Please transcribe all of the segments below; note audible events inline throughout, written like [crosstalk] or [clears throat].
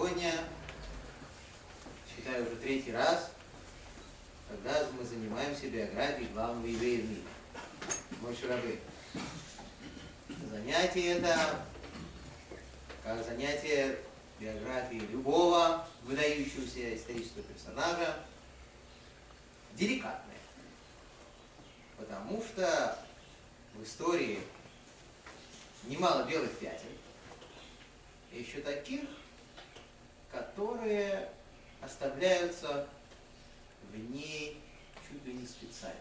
сегодня, считаю уже третий раз, когда мы занимаемся биографией главного еврея в мире. Мой Шурабы. Занятие это, как занятие биографии любого выдающегося исторического персонажа, деликатное. Потому что в истории немало белых пятен, и еще таких, которые оставляются в ней чуть ли не специально.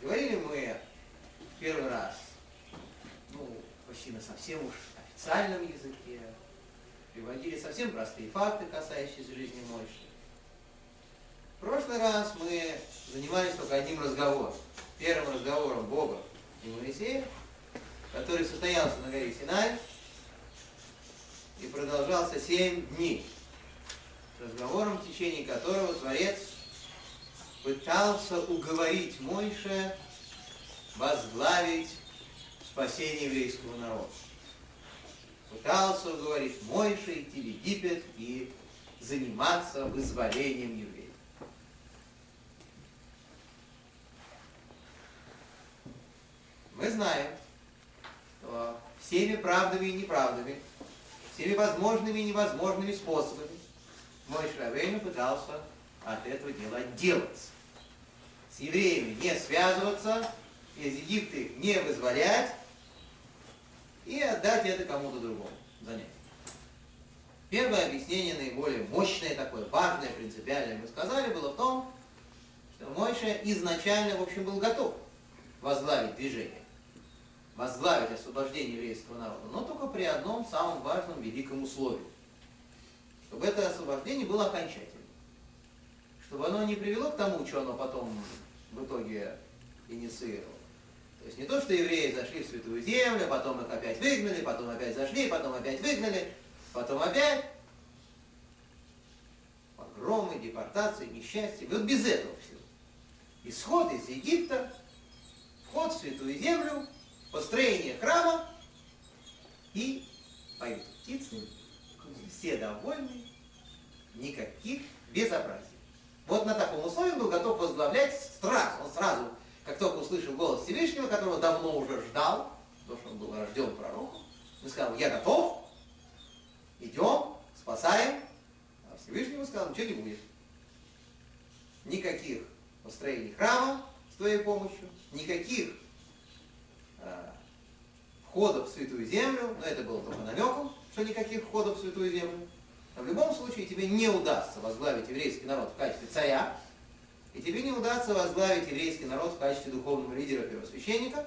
Говорили мы первый раз, ну, почти на совсем уж официальном языке, приводили совсем простые факты, касающиеся жизни Мойши. В прошлый раз мы занимались только одним разговором. Первым разговором Бога и Моисея, который состоялся на горе Синай и продолжался семь дней. Разговором, в течение которого Творец пытался уговорить Мойше возглавить спасение еврейского народа. Пытался уговорить Мойше идти в Египет и заниматься вызволением евреев. Мы знаем, что всеми правдами и неправдами, всеми возможными и невозможными способами мой Шравейну пытался от этого дела отделаться. С евреями не связываться, из Египта их не вызволять и отдать это кому-то другому занятие. Первое объяснение, наиболее мощное такое, важное, принципиальное, мы сказали, было в том, что Мойша изначально, в общем, был готов возглавить движение, возглавить освобождение еврейского народа, но только при одном самом важном великом условии, чтобы это освобождение было окончательным, чтобы оно не привело к тому, что оно потом в итоге инициировало. То есть не то, что евреи зашли в Святую Землю, потом их опять выгнали, потом опять зашли, потом опять выгнали, потом опять погромы, депортации, несчастья. Вот без этого всего. Исход из Египта, вход в Святую Землю, построение храма и поют птицы, все довольны, никаких безобразий. Вот на таком условии был готов возглавлять сразу, он сразу, как только услышал голос Всевышнего, которого давно уже ждал, потому что он был рожден пророком, он сказал, я готов, идем, спасаем, а Всевышнему сказал, ничего не будет. Никаких построений храма с твоей помощью, никаких входов в Святую Землю, но это было только намеком, что никаких входов в Святую Землю. Но в любом случае тебе не удастся возглавить еврейский народ в качестве царя, и тебе не удастся возглавить еврейский народ в качестве духовного лидера первосвященника.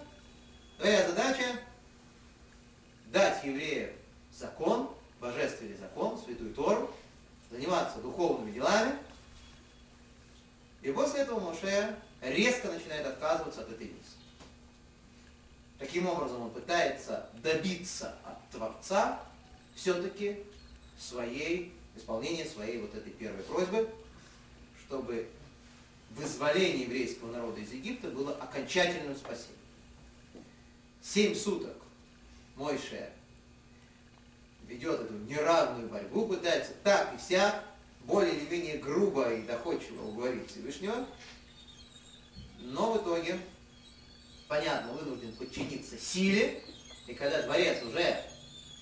Твоя задача дать евреям закон, божественный закон, святую Тору, заниматься духовными делами. И после этого Моше резко начинает отказываться от этой миссии. Таким образом, он пытается добиться от Творца все-таки своей, исполнения своей вот этой первой просьбы, чтобы вызволение еврейского народа из Египта было окончательным спасением. Семь суток Мойше ведет эту неравную борьбу, пытается так и сяк, более или менее грубо и доходчиво уговорить Всевышнего, но в итоге, понятно, вынужден подчиниться силе, и когда дворец уже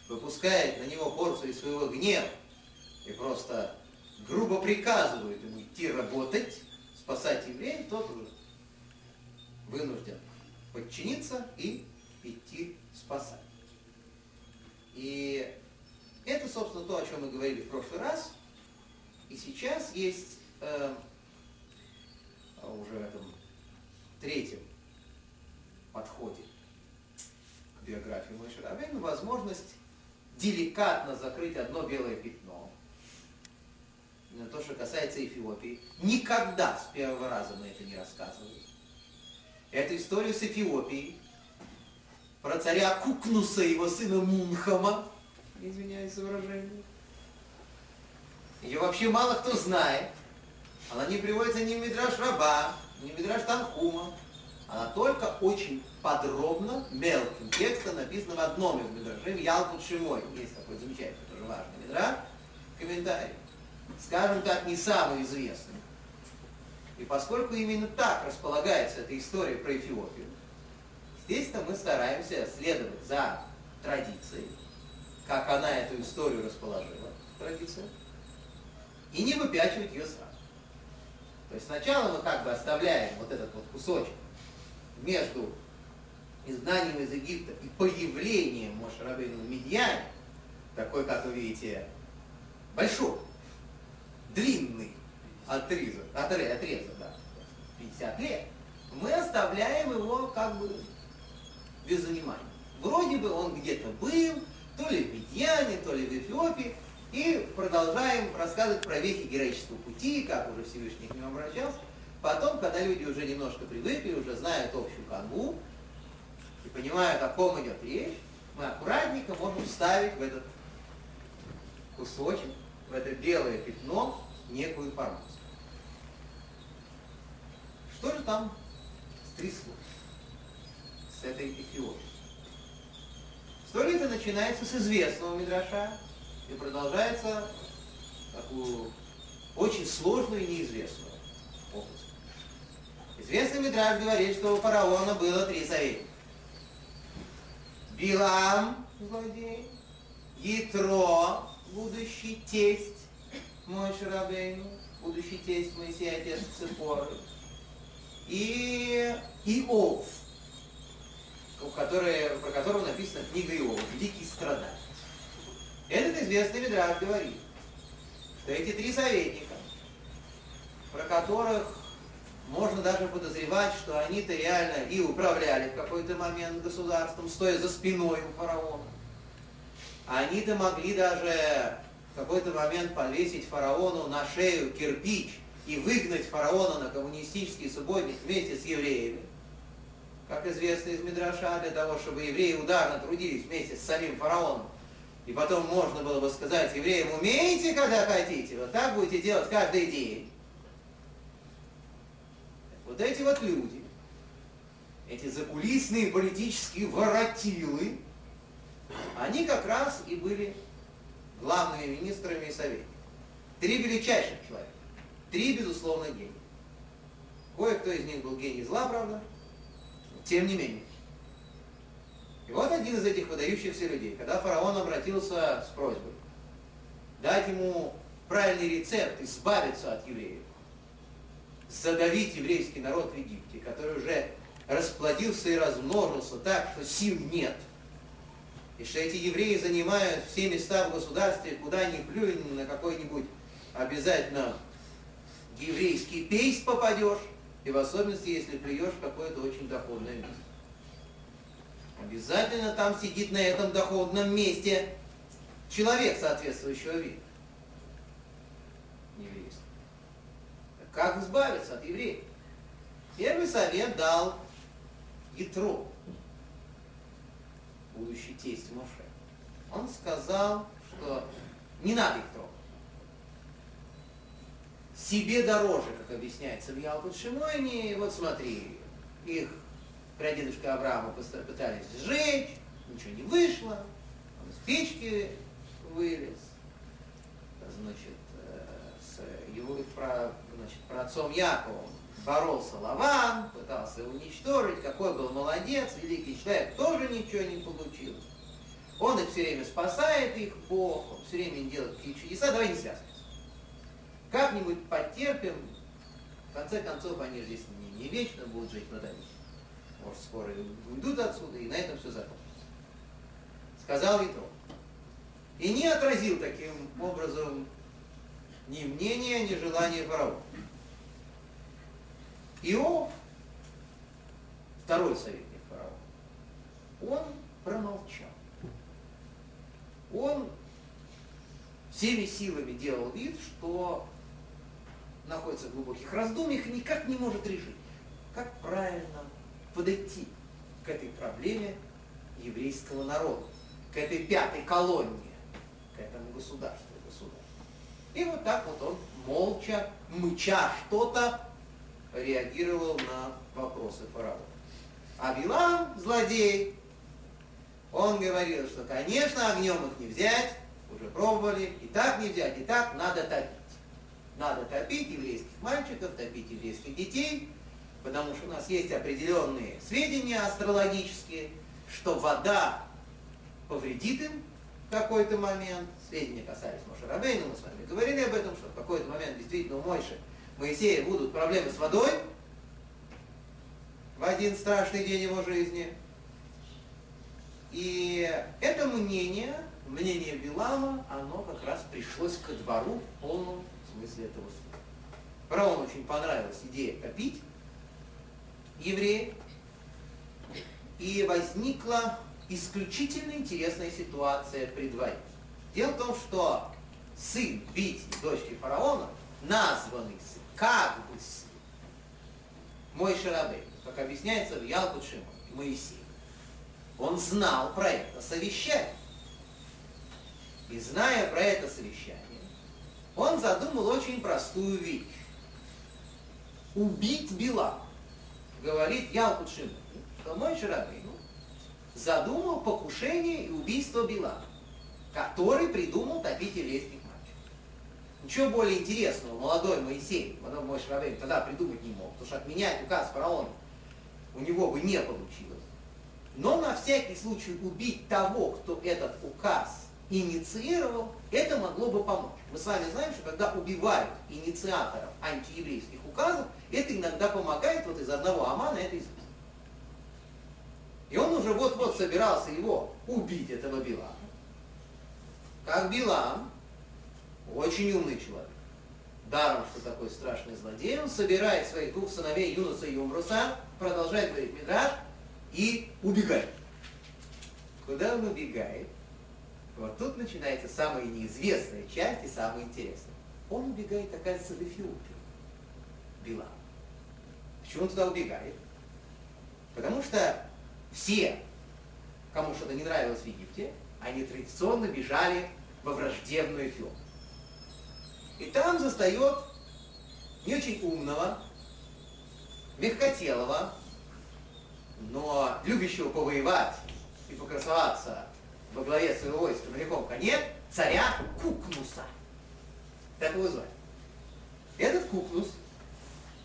выпускает на него порцию своего гнева и просто грубо приказывает ему идти работать, спасать евреев, тот уже вынужден подчиниться и идти спасать. И это, собственно, то, о чем мы говорили в прошлый раз. И сейчас есть э, уже в этом третьем подходе к биографии Мойши Рабейну возможность деликатно закрыть одно белое пятно. Но то, что касается Эфиопии, никогда с первого раза мы это не рассказывали. Эту историю с Эфиопией, про царя Кукнуса и его сына Мунхама, извиняюсь за выражение, ее вообще мало кто знает. Она не приводится ни в Мидраш Раба, ни в Мидраш Танхума. Она только очень подробно, мелким текстом написано в одном из мидрашим Ялкут Шимой. Есть такой замечательный, тоже важный мидраш, комментарий. Скажем так, не самый известный. И поскольку именно так располагается эта история про Эфиопию, здесь-то мы стараемся следовать за традицией, как она эту историю расположила, традиция, и не выпячивать ее сразу. То есть сначала мы как бы оставляем вот этот вот кусочек между изгнанием из Египта и появлением Мошарабейна в Медьяне, такой, как вы видите, большой, длинный отрезок, отрезок, да, 50 лет, мы оставляем его как бы без внимания. Вроде бы он где-то был, то ли в Медьяне, то ли в Эфиопии, и продолжаем рассказывать про вехи героического пути, как уже Всевышний к нему обращался. Потом, когда люди уже немножко привыкли, уже знают общую канву, и понимают, о ком идет речь, мы аккуратненько можем вставить в этот кусочек, в это белое пятно, некую информацию. Что же там стряслось с этой Эфиопией? История это начинается с известного Мидраша, и продолжается такую очень сложную и неизвестную. Известный Мидраж говорит, что у фараона было три советника. Билам, злодей, Ятро, будущий тесть мой Шарабейну, будущий тесть Моисея, отец Цепоры, и Иов, который, про которого написана книга Иова, великий страдатель. Этот известный Медраж говорит, что эти три советника, про которых можно даже подозревать, что они-то реально и управляли в какой-то момент государством, стоя за спиной у фараона. Они-то могли даже в какой-то момент повесить фараону на шею кирпич и выгнать фараона на коммунистический субботник вместе с евреями. Как известно из Мидраша, для того, чтобы евреи ударно трудились вместе с самим фараоном. И потом можно было бы сказать евреям, умеете, когда хотите, вот так будете делать каждый день. Вот эти вот люди, эти закулисные политические воротилы, они как раз и были главными министрами и советниками. Три величайших человека. Три, безусловно, гения. Кое-кто из них был гений зла, правда, тем не менее. И вот один из этих выдающихся людей, когда фараон обратился с просьбой дать ему правильный рецепт избавиться от евреев, задавить еврейский народ в Египте, который уже расплодился и размножился так, что сил нет, и что эти евреи занимают все места в государстве, куда ни плюнь, на какой-нибудь обязательно еврейский пейс попадешь, и в особенности, если плюешь в какое-то очень доходное место. Обязательно там сидит на этом доходном месте человек соответствующего вида. Еврейский. Как избавиться от евреев? Первый совет дал Ятро, будущий тесть Моше. Он сказал, что не надо их трогать. Себе дороже, как объясняется в Ялкут Шимойне, вот смотри, их прадедушка Авраама пытались сжечь, ничего не вышло, он из печки вылез, значит, про, значит, про отцом Яковом боролся Лаван, пытался уничтожить, какой был молодец, великий человек, тоже ничего не получилось. Он их все время спасает, их Бог, он все время делает какие чудеса, давай не связываться. Как-нибудь потерпим, в конце концов они здесь не, не вечно будут жить на Давиде может, скоро уйдут отсюда, и на этом все закончится. Сказал Итро. И не отразил таким образом ни мнения, ни желания фараона. Иов, второй советник фараона, он промолчал. Он всеми силами делал вид, что находится в глубоких раздумьях и никак не может решить, как правильно подойти к этой проблеме еврейского народа, к этой пятой колонии, к этому государству. И вот так вот он молча, мыча что-то, реагировал на вопросы фараона. А Билам, злодей, он говорил, что, конечно, огнем их не взять, уже пробовали, и так не взять, и так надо топить. Надо топить еврейских мальчиков, топить еврейских детей, потому что у нас есть определенные сведения астрологические, что вода повредит им в какой-то момент. Сведения касались Мошарабейна, мы с вами говорили об этом, что в какой-то момент действительно у Мойши Моисея будут проблемы с водой в один страшный день его жизни. И это мнение, мнение Билама, оно как раз пришлось ко двору в полном смысле этого слова. Фараону очень понравилась идея топить евреев, и возникла исключительно интересная ситуация при дворе. Дело в том, что сын Бити, дочки фараона, названный сын, как бы сын, мой Шарабей, как объясняется в Ялкут Шимон, Моисей, он знал про это совещание. И зная про это совещание, он задумал очень простую вещь. Убить Била. Говорит Ялкут Шимон, что мой Шарабей задумал покушение и убийство Била, который придумал топить еврейских мальчиков. Ничего более интересного молодой Моисей, потом мой Шарабей, тогда придумать не мог, потому что отменять указ фараона у него бы не получилось. Но на всякий случай убить того, кто этот указ инициировал, это могло бы помочь. Мы с вами знаем, что когда убивают инициаторов антиеврейских указов, это иногда помогает, вот из одного Амана это известно. И он уже вот-вот собирался его убить, этого Билама. Как Билам, очень умный человек, даром, что такой страшный злодей, он собирает своих двух сыновей Юнуса и Умруса, продолжает говорить Мидраш, и убегает. Куда он убегает? Вот тут начинается самая неизвестная часть и самая интересная. Он убегает, оказывается, в Эфиопию. Билам. Почему он туда убегает? Потому что все, кому что-то не нравилось в Египте, они традиционно бежали во враждебную Эфиопию. И там застает не очень умного, мягкотелого, но любящего повоевать и покрасоваться во главе своего войска на лихом коне, царя Кукнуса. Так его звали. Этот Кукнус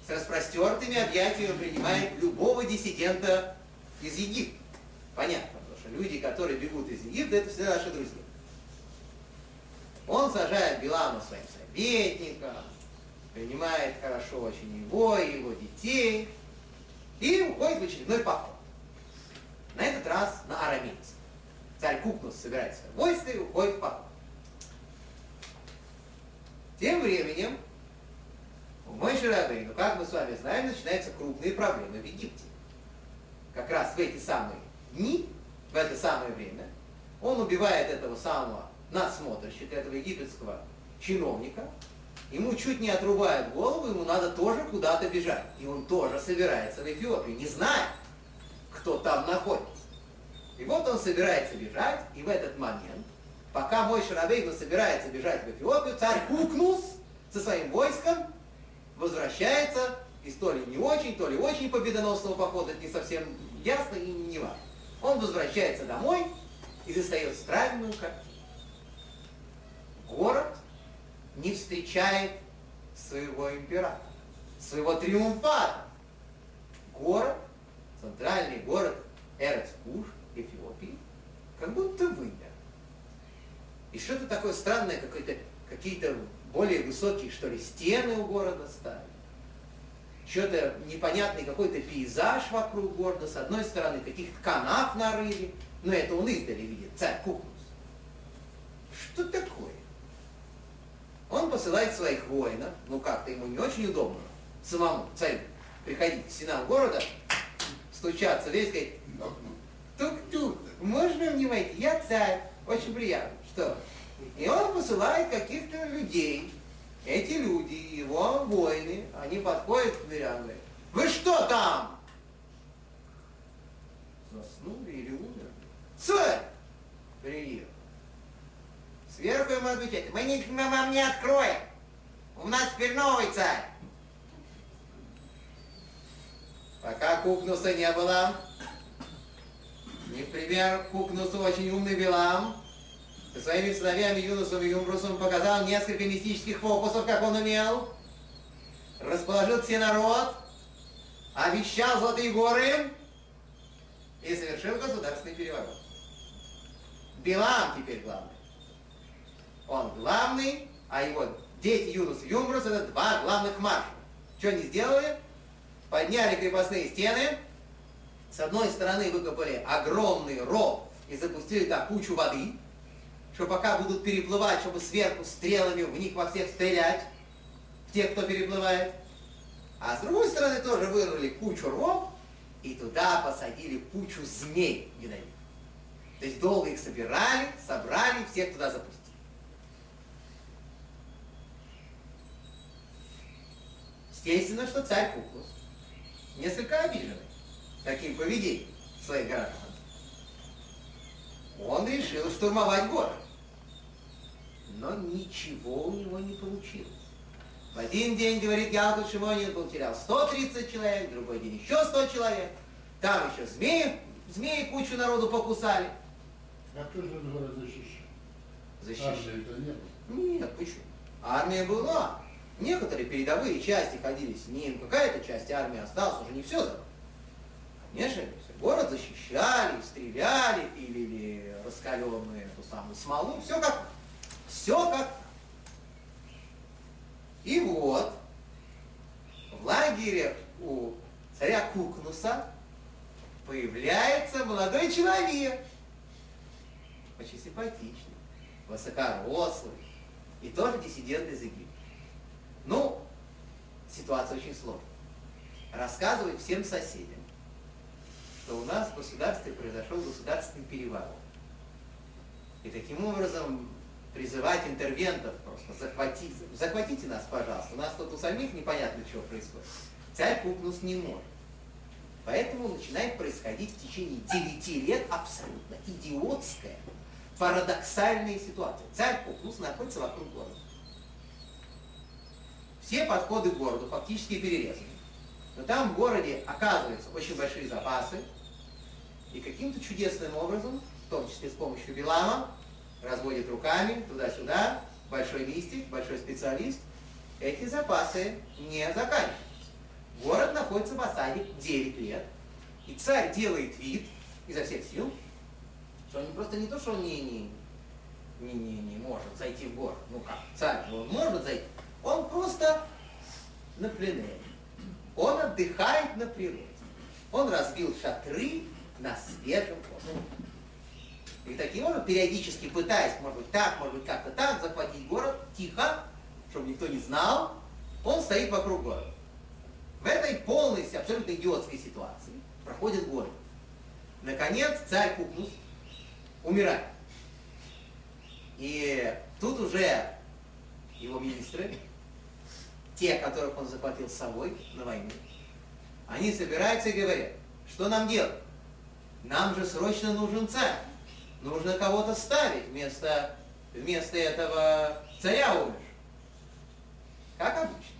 с распростертыми объятиями принимает любого диссидента из Египта. Понятно, что люди, которые бегут из Египта, это всегда наши друзья. Он сажает Билама своим советником, принимает хорошо очень его и его детей, и уходит в очередной поход. На этот раз на арамейцев. Царь Кукнус собирает свое войско и уходит в поход. Тем временем у Мойши ну как мы с вами знаем, начинаются крупные проблемы в Египте. Как раз в эти самые дни, в это самое время, он убивает этого самого надсмотрщика, этого египетского чиновника, ему чуть не отрубают голову, ему надо тоже куда-то бежать. И он тоже собирается в Эфиопию, не зная, кто там находится. И вот он собирается бежать, и в этот момент, пока мой Шарабейну собирается бежать в Эфиопию, царь Кукнус со своим войском возвращается из то ли не очень, то ли очень победоносного похода, это не совсем ясно и не важно. Он возвращается домой и застает странную картину. Город не встречает своего императора, своего триумфатора. Город, центральный город Эрцкуш, Эфиопии, как будто вымер. И что-то такое странное, какие-то более высокие, что ли, стены у города стали. Что-то непонятный какой-то пейзаж вокруг города. С одной стороны, каких-то канав нарыли. Но это он издали видит, царь Кукнус. Что такое? Он посылает своих воинов, ну как-то ему не очень удобно, самому царю, приходить к стенам города, стучаться весь, говорить, тук-тук, можно мне войти? Я царь, очень приятно. Что? И он посылает каких-то людей. Эти люди, его воины, они подходят к дверям говорят, вы что там? Заснули или умерли? Царь приехал. Сверху ему отвечать, мы, не, мы вам не откроем. У нас теперь новый царь. Пока Кукнуса не было, пример Кукнусу очень умный Билам со своими сыновьями Юнусом и Юмбрусом показал несколько мистических фокусов, как он умел. Расположил все народ, обещал золотые горы и совершил государственный переворот. Билам теперь главный. Он главный, а его дети Юнус и Юмбрус это два главных маршала. Что они сделали? Подняли крепостные стены, с одной стороны выкопали огромный ров и запустили там кучу воды, что пока будут переплывать, чтобы сверху стрелами в них во всех стрелять, те, кто переплывает. А с другой стороны тоже вырвали кучу рвов и туда посадили кучу змей ядовитых. То есть долго их собирали, собрали, всех туда запустили. Естественно, что царь Куклус несколько обиженный таким поведением своих граждан, он решил штурмовать город. Но ничего у него не получилось. В один день, говорит Ялкут Шимонин, он потерял 130 человек, в другой день еще 100 человек. Там еще змеи, змеи кучу народу покусали. А кто же этот город защищал? Защищали. Армии-то не было. Нет, почему? Армия была. Некоторые передовые части ходили с ним, какая-то часть армии осталась, уже не все забрали. Конечно, город защищали, стреляли, пилили раскаленную эту самую смолу, все как, все как. И вот, в лагере у царя Кукнуса появляется молодой человек, очень симпатичный, высокорослый, и тоже диссидент из Египта. Ну, ситуация очень сложная. Рассказывает всем соседям что у нас в государстве произошел государственный переворот. И таким образом призывать интервентов просто захватить, захватите нас, пожалуйста, у нас тут у самих непонятно, чего происходит. Царь Кукнус не может. Поэтому начинает происходить в течение 9 лет абсолютно идиотская, парадоксальная ситуация. Царь Кукнус находится вокруг города. Все подходы к городу фактически перерезаны. Но там в городе оказываются очень большие запасы, и каким-то чудесным образом, в том числе с помощью Билама, разводит руками туда-сюда, большой мистик, большой специалист, эти запасы не заканчиваются. Город находится в осаде 9 лет, и царь делает вид изо всех сил, что он просто не то, что он не, не, не, не, не может зайти в город. Ну как, царь он может зайти. Он просто на пленэре. Он отдыхает на природе. Он разбил шатры, на свежем воздухе. И таким образом, периодически пытаясь, может быть, так, может быть, как-то так, захватить город, тихо, чтобы никто не знал, он стоит вокруг города. В этой полностью, абсолютно идиотской ситуации проходит год. Наконец, царь Кукнус умирает. И тут уже его министры, те, которых он захватил с собой на войну, они собираются и говорят, что нам делать? Нам же срочно нужен царь. Нужно кого-то ставить вместо, вместо этого царя умер. Как обычно.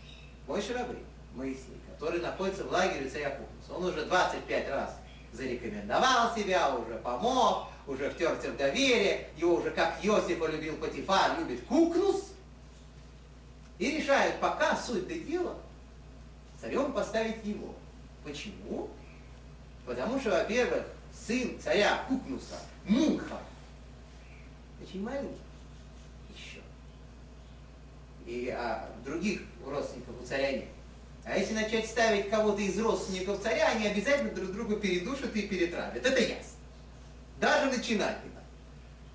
Мой шарабри, Моисей, который находится в лагере царя Кукуса. Он уже 25 раз зарекомендовал себя, уже помог, уже втерся в доверие, его уже как Иосиф полюбил Патифар, любит Кукнус. И решают, пока суть до дела, царем поставить его. Почему? Потому что, во-первых, сын царя Кукнуса, Мунха, очень маленький еще. И а других родственников у царя нет. А если начать ставить кого-то из родственников царя, они обязательно друг друга передушат и перетравят. Это ясно. Даже начинать не надо.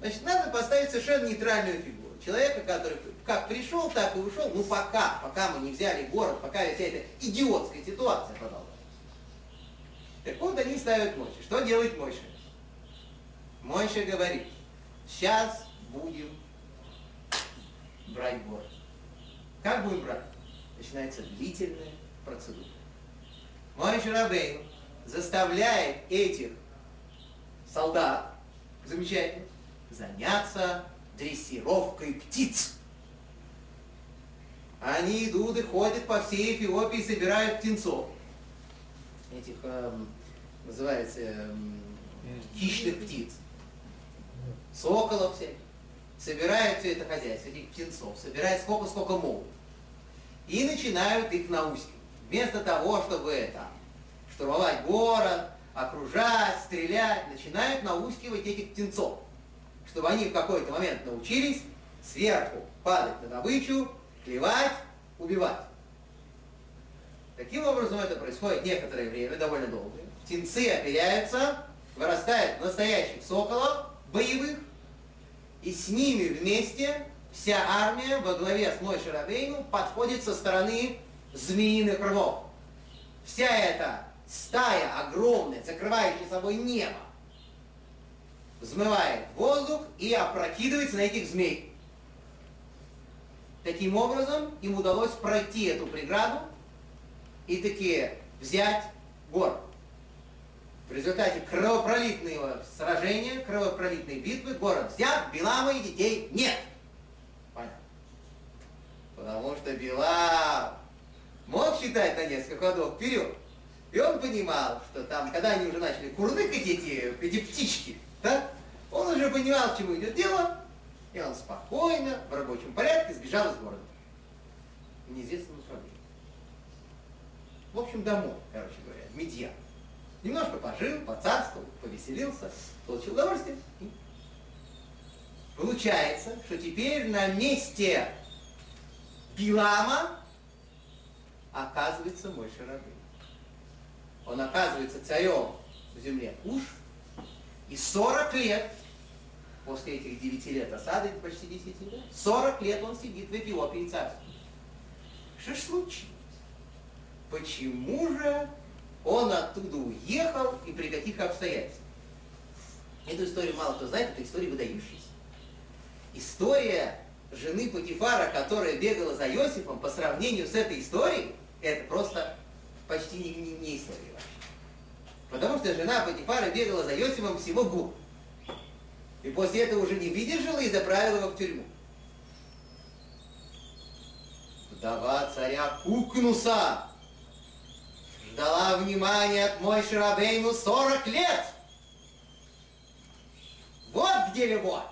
Значит, надо поставить совершенно нейтральную фигуру. Человека, который как пришел, так и ушел. Ну пока, пока мы не взяли город, пока вся эта идиотская ситуация продолжается. Так вот они ставят Мойше. Что делает Мойше? Мойше говорит, сейчас будем брать город. Как будем брать? Начинается длительная процедура. Мойше Рабейн заставляет этих солдат, замечательно, заняться дрессировкой птиц. Они идут и ходят по всей Эфиопии, собирают птенцов этих, э, называется, э, хищных птиц, соколов всяких, собирают все это хозяйство, этих птенцов, собирают сколько, сколько могут. И начинают их наускивать. Вместо того, чтобы там, штурмовать город, окружать, стрелять, начинают наускивать этих птенцов, чтобы они в какой-то момент научились сверху падать на добычу, клевать, убивать. Таким образом это происходит некоторое время, довольно долгое. Птенцы оперяются, вырастают настоящих соколов, боевых, и с ними вместе вся армия во главе с Мой Шарабейну подходит со стороны змеиных рвов. Вся эта стая огромная, закрывающая собой небо, взмывает воздух и опрокидывается на этих змей. Таким образом, им удалось пройти эту преграду и таки взять город. В результате кровопролитного сражения, кровопролитной битвы город взят, Билама и детей нет. Понятно. Потому что Билам мог считать на несколько ходов вперед. И он понимал, что там, когда они уже начали курлыкать эти, эти птички, да, он уже понимал, к чему идет дело, и он спокойно, в рабочем порядке сбежал из города. В неизвестном направлении. В общем, домой, короче говоря, в Медьян. Немножко пожил, поцарствовал, повеселился, получил удовольствие. И получается, что теперь на месте Пилама оказывается мой Шарабей. Он оказывается царем в земле Уж, и 40 лет после этих 9 лет осады, почти 10 лет, 40 лет он сидит в Эфиопии царствует. Что ж случилось? Почему же он оттуда уехал и при каких обстоятельствах? Эту историю мало кто знает, это история выдающаяся. История жены Патифара, которая бегала за Иосифом, по сравнению с этой историей, это просто почти не, не, не история вообще. Потому что жена Патифара бегала за Иосифом всего год. И после этого уже не выдержала и заправила его в тюрьму. Вдова царя Кукнуса ждала внимания от мой Шарабейну 40 лет. Вот где любовь.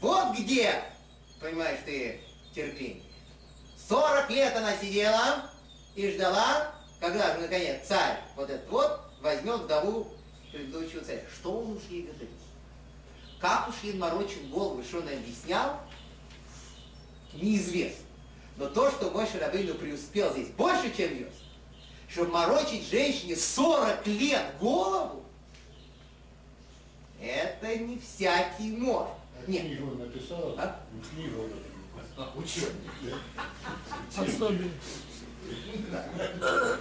Вот где, понимаешь ты, терпение. 40 лет она сидела и ждала, когда же, наконец, царь вот этот вот возьмет вдову предыдущего царя. Что он уж ей говорит? Как уж ей морочил голову, что он объяснял, неизвестно. Но то, что Мой Рабейну преуспел здесь больше, чем Йос, чтобы морочить женщине 40 лет голову, это не всякий может. А Нет. Книгу написал? А? Книгу Учебник. Пособие.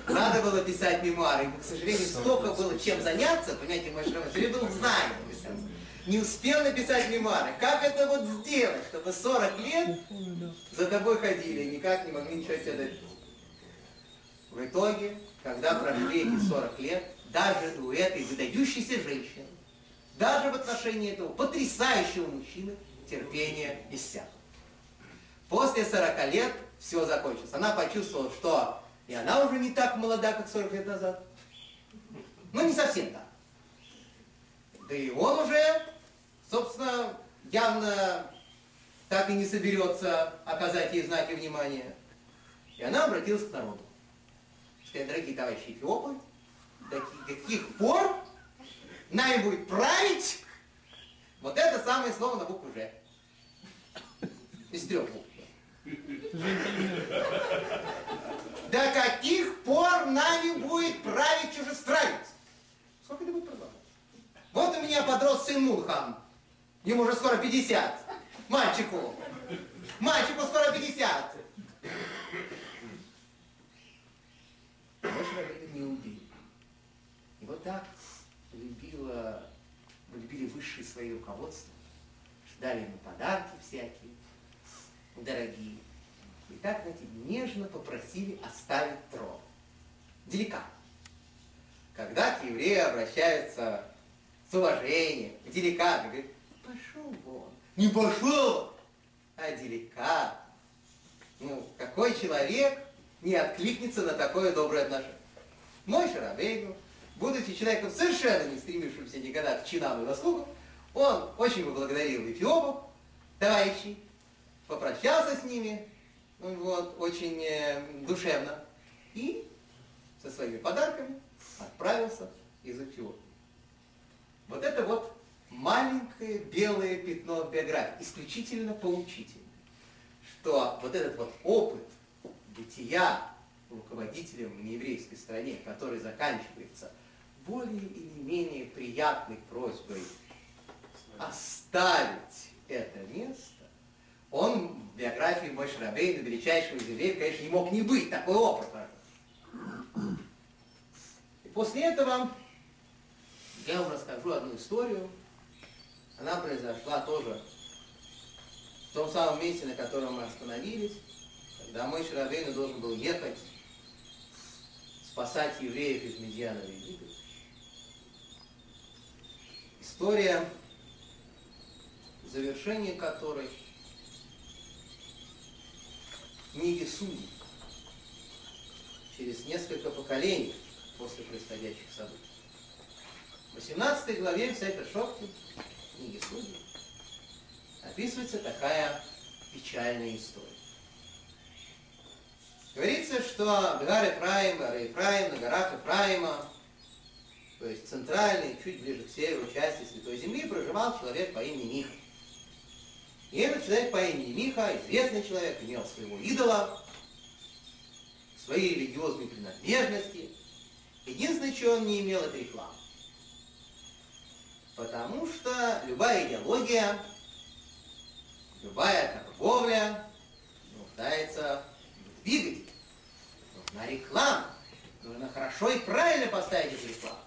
Надо было писать мемуары. Ему, к сожалению, столько было чем заняться, понимаете, мой Шрам, все время был знаем. Не успел написать мемуары. Как это вот сделать, чтобы 40 лет за тобой ходили и никак не могли ничего себе добиться? В итоге, когда прошли эти 40 лет, даже у этой выдающейся женщины, даже в отношении этого потрясающего мужчины, терпение иссякло. После 40 лет все закончилось. Она почувствовала, что и она уже не так молода, как 40 лет назад. Ну, не совсем так. Да и он уже, собственно, явно так и не соберется оказать ей знаки внимания. И она обратилась к народу. Сказать, дорогие товарищи эфиопы, до каких пор нами будет править вот это самое слово на букву «Ж». Из трех букв. До каких пор нами будет править чужестранец? Сколько это будет продолжаться? Вот у меня подрос сын Мулхан. Ему уже скоро 50. Мальчику. Мальчику скоро 50. Больше это не убили. И вот так любила, любили высшие свои руководства. Дали ему подарки всякие, дорогие. И так, знаете, нежно попросили оставить трон. Деликатно. Когда к еврею обращаются с уважением, деликатно, говорит, пошел вон. Не пошел, а деликатно. Ну, какой человек не откликнется на такое доброе отношение? Мой Шарабейну будучи человеком совершенно не стремившимся никогда к чинам и заслугам, он очень поблагодарил эфиопов, товарищей, попрощался с ними, вот, очень э, душевно, и со своими подарками отправился из Эфиопии. Вот это вот маленькое белое пятно в биографии, исключительно поучительное, что вот этот вот опыт бытия руководителем в нееврейской стране, который заканчивается более или менее приятной просьбой оставить это место, он в биографии Мой Шрабейна, величайшего из евреев, конечно, не мог не быть такой опыт. И после этого я вам расскажу одну историю. Она произошла тоже в том самом месте, на котором мы остановились, когда мой Шрабейна должен был ехать спасать евреев из Медьяна в Египет. История, завершение которой книги Судей через несколько поколений после происходящих событий. В 18 главе Сефер Шохти, книги Судей, описывается такая печальная история. Говорится, что гора Ефраим, гора Ефраим, на горах Ефраима, то есть центральной, чуть ближе к северу части Святой Земли, проживал человек по имени Миха. И этот человек по имени Миха, известный человек, имел своего идола, свои религиозные принадлежности. Единственное, чего он не имел, это реклама. Потому что любая идеология, любая торговля нуждается в двигателе, нужна реклама. Нужно хорошо и правильно поставить эту рекламу.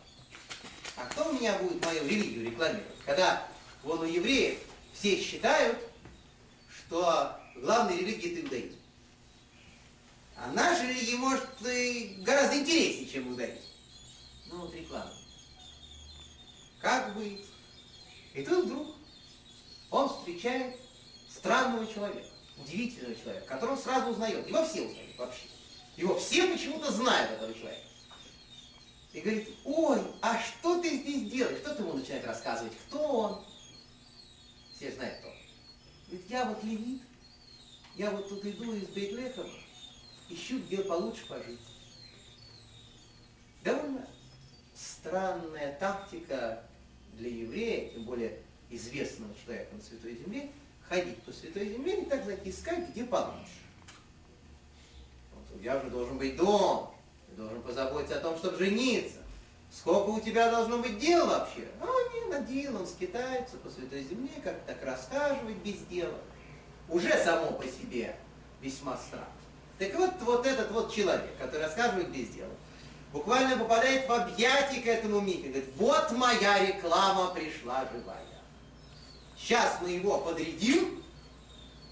А кто у меня будет мою религию рекламировать? Когда вон у евреев все считают, что главной религией это иудаизм. А наша религия может и гораздо интереснее, чем иудаизм. Ну вот реклама. Как быть? И тут вдруг он встречает странного человека, удивительного человека, которого сразу узнает. Его все узнают вообще. Его все почему-то знают этого человека. И говорит, ой, а что ты здесь делаешь? Кто-то ему начинает рассказывать, кто он. Все знают, кто. Говорит, я вот левит, я вот тут иду из Бейтлехема, ищу, где получше пожить. Довольно странная тактика для еврея, тем более известного человека на Святой Земле, ходить по Святой Земле и так сказать, искать, где получше. Вот у тебя должен быть дом, ты должен позаботиться о том, чтобы жениться. Сколько у тебя должно быть дел вообще? А не, над делом скитаются по Святой Земле, как так расхаживать без дела. Уже само по себе весьма странно. Так вот, вот этот вот человек, который рассказывает без дела, буквально попадает в объятия к этому Мике. Говорит, вот моя реклама пришла живая. Сейчас мы его подрядим,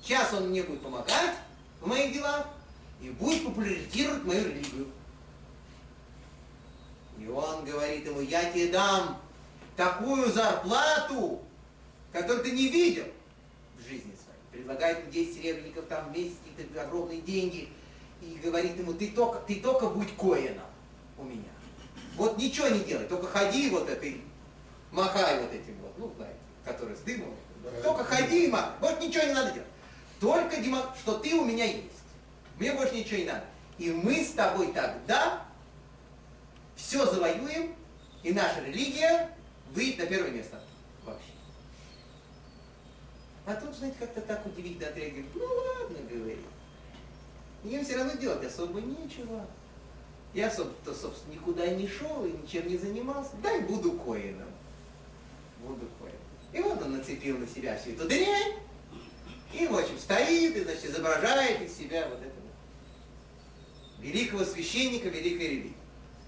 сейчас он мне будет помогать в моих делах и будет популяризировать мою религию. И он говорит ему, я тебе дам такую зарплату, которую ты не видел в жизни своей. Предлагает ему 10 серебряников там в месяц, какие-то огромные деньги. И говорит ему, ты только, ты только будь коином у меня. Вот ничего не делай, только ходи вот этой, махай вот этим вот, ну, знаете, который с дымом. Только ходи и махай. Вот ничего не надо делать. Только, Дима, что ты у меня есть. Мне больше ничего не надо. И мы с тобой тогда все завоюем, и наша религия выйдет на первое место. Вообще. А тут, знаете, как-то так удивительно отреагирует. Ну ладно, говорит. Им все равно делать особо нечего. Я особо-то, собственно, никуда не шел и ничем не занимался. Дай буду коином. Буду коином. И вот он нацепил на себя всю эту дрянь. И, в общем, стоит и, значит, изображает из себя вот этого великого священника великой религии.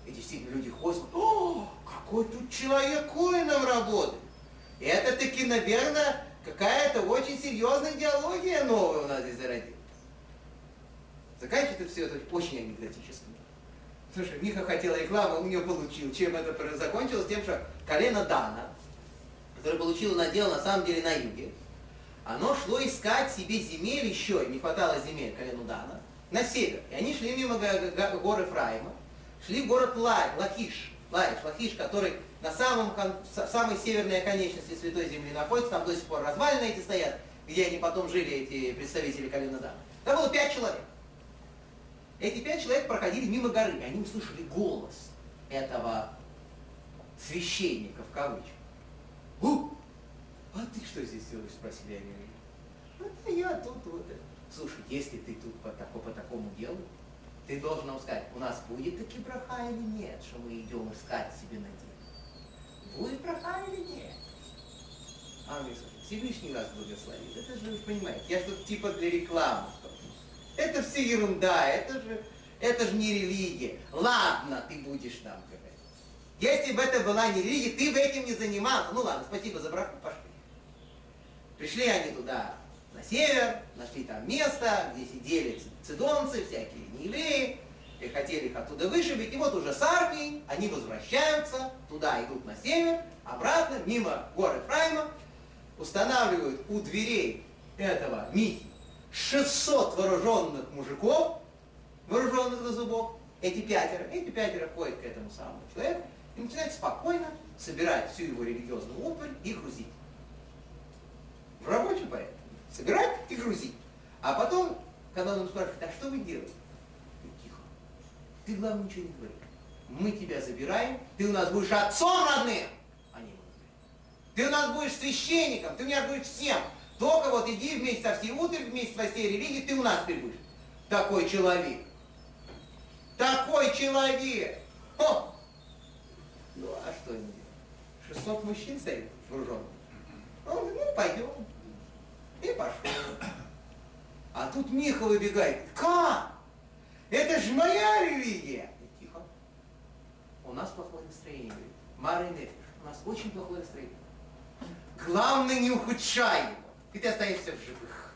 И действительно люди ходят, о, какой тут человек коином работает. И это таки, наверное, какая-то очень серьезная идеология новая у нас здесь зародилась. Заканчивается все это очень анекдотически. Слушай, Миха хотел рекламу, он ее получил. Чем это закончилось? Тем, что колено Дана, которое получило надел на самом деле на юге, оно шло искать себе земель еще, не хватало земель колену Дана, на север. И они шли мимо гор Ефраима, шли в город Ла, Лахиш. Лаиш, Лахиш, который на самом, самой северной оконечности Святой Земли находится, там до сих пор развалины эти стоят, где они потом жили, эти представители колена Дана. Там было пять человек. Эти пять человек проходили мимо горы, они услышали голос этого священника в кавычках. У, а ты что здесь делаешь? Спросили они. Это я тут вот. Слушай, если ты тут по, тако, по такому делу, ты должен нам сказать, у нас будет таки браха или нет, что мы идем искать себе на дело. Будет браха или нет? А он мне Всевышний вас благословит. Это же вы понимаете, я что-то типа для рекламы. Это все ерунда, это же, это же не религия. Ладно, ты будешь нам говорить. Если бы это была не религия, ты бы этим не занимался. Ну ладно, спасибо за браху, пошли. Пришли они туда, на север, нашли там место, где сидели цидонцы, всякие неевреи, и хотели их оттуда вышибить. И вот уже с армией они возвращаются, туда идут на север, обратно, мимо горы Фрайма, устанавливают у дверей этого Михи 600 вооруженных мужиков, вооруженных до зубов, эти пятеро, эти пятеро ходят к этому самому человеку и начинают спокойно собирать всю его религиозную утварь и грузить. В рабочем порядке. Собирать и грузить. А потом, когда он ему спрашивает, а что вы делаете? Тихо. Ты, главное, ничего не говори. Мы тебя забираем, ты у нас будешь отцом родным. Они ему говорят. Ты у нас будешь священником, ты у меня будешь всем. Только вот иди вместе со всей утварью, вместе со всей религией, ты у нас теперь будешь. Такой человек. Такой человек. О! Ну, а что они делают? 600 мужчин стоит вооруженных. Он говорит, ну, пойдем. И пошел. А тут Миха выбегает. Как? Это же моя религия. И тихо. У нас плохое настроение. Мары у нас очень плохое настроение. Главное, не ухудшай и ты останешься в живых.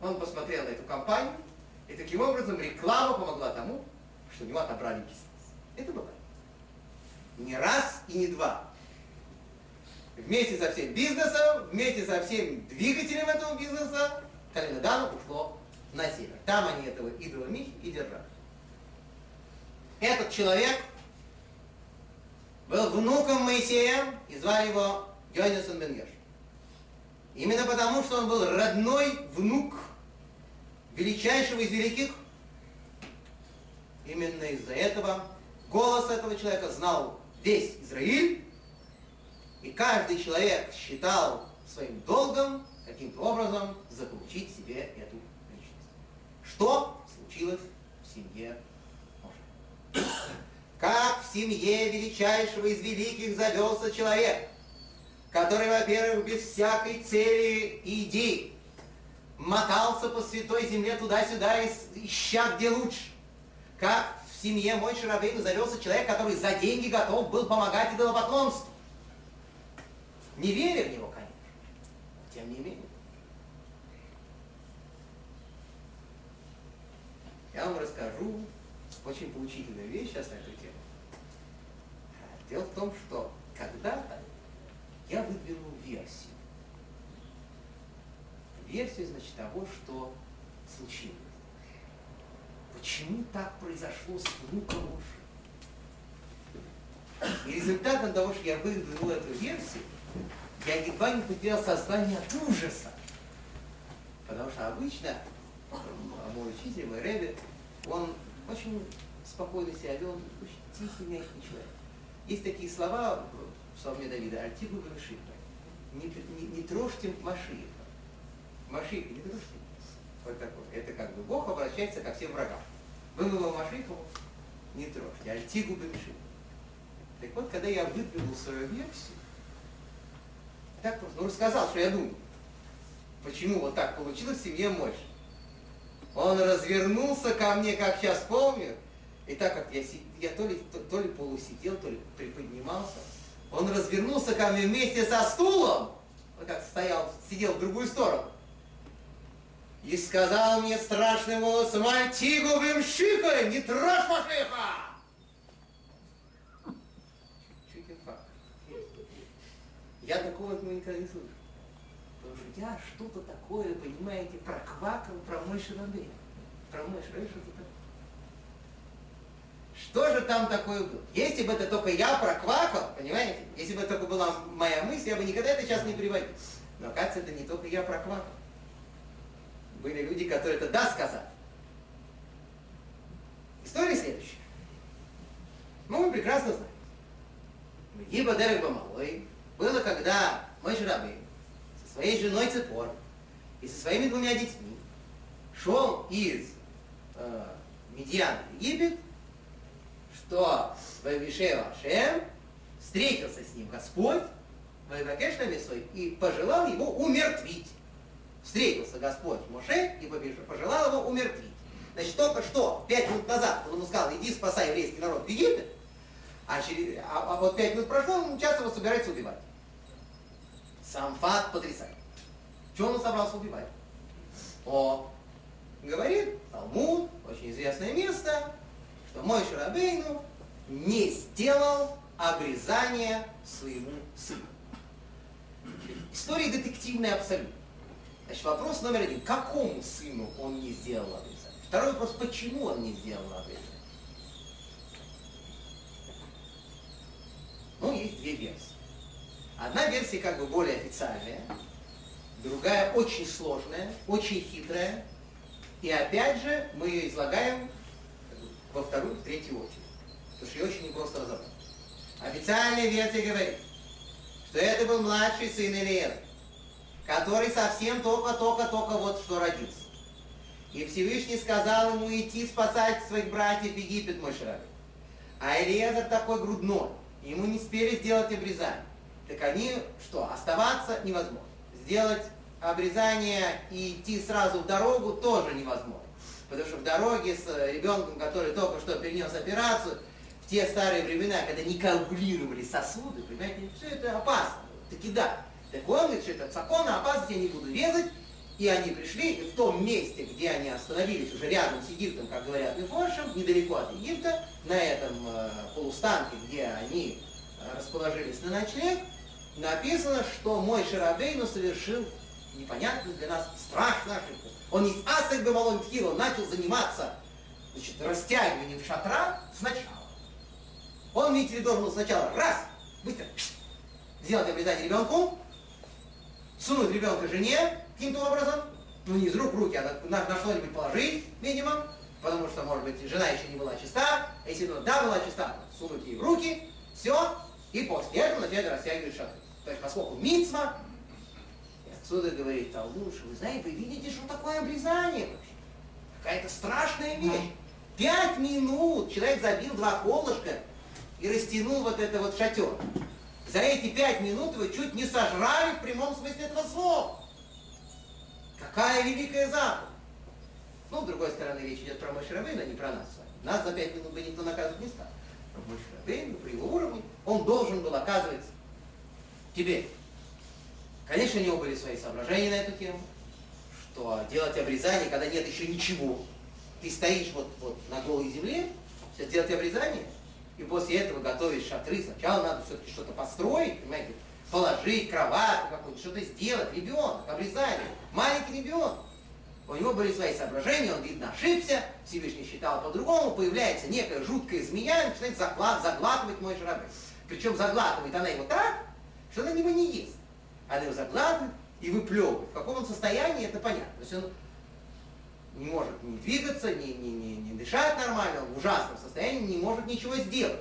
Он посмотрел на эту компанию, и таким образом реклама помогла тому, что у него отобрали бизнес. Это было. Не раз и не два. Вместе со всем бизнесом, вместе со всем двигателем этого бизнеса, Калинадану ушло на север. Там они этого идола Михи и держали. Этот человек был внуком Моисея, и звали его Йонасан Бенгеш. Именно потому, что он был родной внук величайшего из великих, именно из-за этого голос этого человека знал весь Израиль, и каждый человек считал своим долгом каким-то образом заполучить себе эту личность. Что случилось в семье Моше? Как в семье величайшего из великих завелся человек, который, во-первых, без всякой цели и идеи мотался по святой земле туда-сюда, ища где лучше. Как в семье мой Шарабейну завелся человек, который за деньги готов был помогать идолопоклонству. Не веря в него, конечно, тем не менее. Я вам расскажу очень поучительную вещь сейчас на эту тему. Дело в том, что когда-то я выдвинул версию. Версию, значит, того, что случилось. Почему так произошло с внуком Муши? И результатом того, что я выдвинул эту версию, я едва не потерял сознание от ужаса. Потому что обычно мой учитель, мой Рэбби, он очень спокойно себя вел, очень тихий, мягкий человек. Есть такие слова псалме Давида, Альтигу Грашиха, не, не, не трожьте Машиха. Машиха, не трожьте. Вот такое. Это как бы Бог обращается ко всем врагам. Вы его Машиху не трожьте, Альтигу Грашиха. Так вот, когда я выдвинул свою версию, так просто, ну, рассказал, что я думаю, почему вот так получилось в семье Мойши. Он развернулся ко мне, как сейчас помню, и так как я, я то, ли, то, то ли полусидел, то ли приподнимался, он развернулся ко мне вместе со стулом, вот как стоял, сидел в другую сторону, и сказал мне страшным голосом, Альтигу Бемшика, не трожь Машиха! Я такого от никогда не слышал. Потому что я что-то такое, понимаете, проквакал про мой Шарабей. Про мой Шарабей что-то такое. Что же там такое было? Если бы это только я проквакал, понимаете? Если бы это только была моя мысль, я бы никогда это сейчас не приводил. Но оказывается, это не только я проквакал. Были люди, которые это да сказали. История следующая. Ну, мы прекрасно знаем. Гиба Дерек Бамалой было, когда мой Шарабей со своей женой Цепор и со своими двумя детьми шел из э, Медьяна в Египет, что Вавишева Ашем встретился с ним Господь, Вайвакеш свой, и пожелал его умертвить. Встретился Господь Моше и пожелал его умертвить. Значит, только что, пять минут назад, он ему сказал, иди спасай еврейский народ в Египет, а, через, а, а вот пять минут прошло, он сейчас его собирается убивать. Сам факт потрясает. Чего он собрался убивать? О, говорит Талмуд, очень известное место, что мой Шарабейну не сделал обрезание своему сыну. История детективная абсолютно. Значит, вопрос номер один. Какому сыну он не сделал обрезание? Второй вопрос, почему он не сделал обрезание? Ну, есть две версии. Одна версия как бы более официальная, другая очень сложная, очень хитрая. И опять же мы ее излагаем во вторую, в третью очередь. Потому что ее очень непросто разобрать. Официальная версия говорит, что это был младший сын Илиеза, который совсем только-только-только вот что родился. И Всевышний сказал ему идти спасать своих братьев в Египет, мой шрабин. А Илиезер такой грудной, ему не успели сделать обрезание. Так они, что, оставаться невозможно. Сделать обрезание и идти сразу в дорогу тоже невозможно. Потому что в дороге с ребенком, который только что перенес операцию, в те старые времена, когда не коагулировали сосуды, понимаете, все это опасно. Таки да. Так он говорит, что это закон, опасности я не буду резать. И они пришли, и в том месте, где они остановились, уже рядом с Египтом, как говорят Мифоршем, недалеко от Египта, на этом э, полустанке, где они э, расположились на ночлег, написано, что мой Шарабейну совершил непонятную для нас страшную ошибку. Он из Асек Бемалон он начал заниматься значит, растягиванием шатра сначала. Он, видите ли, должен был сначала раз, быстро, сделать обрезание ребенку, сунуть ребенка жене каким-то образом, ну не из рук в руки, а на, на что-нибудь положить, видимо, потому что, может быть, жена еще не была чиста, а если она да, была чиста, сунуть ей в руки, все, и после этого начать растягивать шатры. То есть, поскольку мицма, отсюда говорит Талмуд, что вы знаете, вы видите, что такое обрезание вообще. Какая-то страшная вещь. Пять минут человек забил два колышка и растянул вот это вот шатер. За эти пять минут вы чуть не сожрали в прямом смысле этого слова. Какая великая заповедь. Ну, с другой стороны, речь идет про Мой а не про нас с вами. Нас за пять минут бы никто наказывать не стал. Про Мой при его уровне, он должен был оказывать тебе. Конечно, у него были свои соображения на эту тему, что делать обрезание, когда нет еще ничего. Ты стоишь вот, вот на голой земле, сейчас делать обрезание, и после этого готовить шатры. Сначала надо все-таки что-то построить, понимаете, положить кровать какую-то, что-то сделать. Ребенок, обрезание, маленький ребенок. У него были свои соображения, он, видно, ошибся, Всевышний считал по-другому, появляется некая жуткая змея начинает заглат, заглатывать мой шарабы. Причем заглатывает она его так, что она его не ест. Она его заглатывает и выплевывает. В каком он состоянии, это понятно. То есть он не может ни двигаться, ни, ни, ни, ни дышать нормально, он в ужасном состоянии, не может ничего сделать.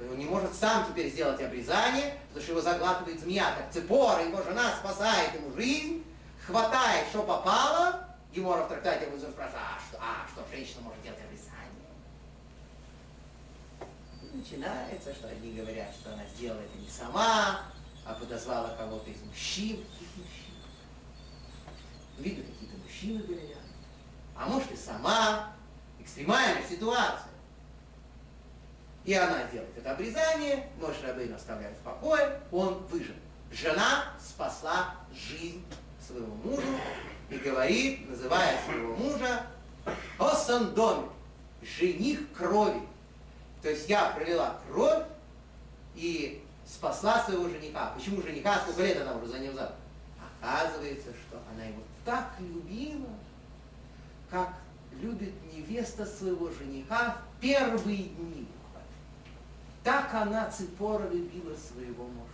Он не может сам теперь сделать обрезание, потому что его заглатывает змея, как цепора, его жена спасает ему жизнь, хватает, что попало, Гемора трактате Музор спрашивает, а что, а что женщина может делать обрезание? И начинается, что одни говорят, что она сделала это не сама, а подозвала кого-то из мужчин. Каких мужчин? Видно, какие-то мужчины были рядом. А может и сама. Экстремальная ситуация. И она делает это обрезание, Мош Рабейн оставляет в покое, он выжил. Жена спасла жизнь своего мужа и говорит, называя своего мужа, Осандоми, жених крови. То есть я пролила кровь и спасла своего жениха. Почему жениха? Сколько лет она уже за ним замуж? Оказывается, что она его так любила, как любит невеста своего жениха в первые дни Так она, Ципора, любила своего мужа.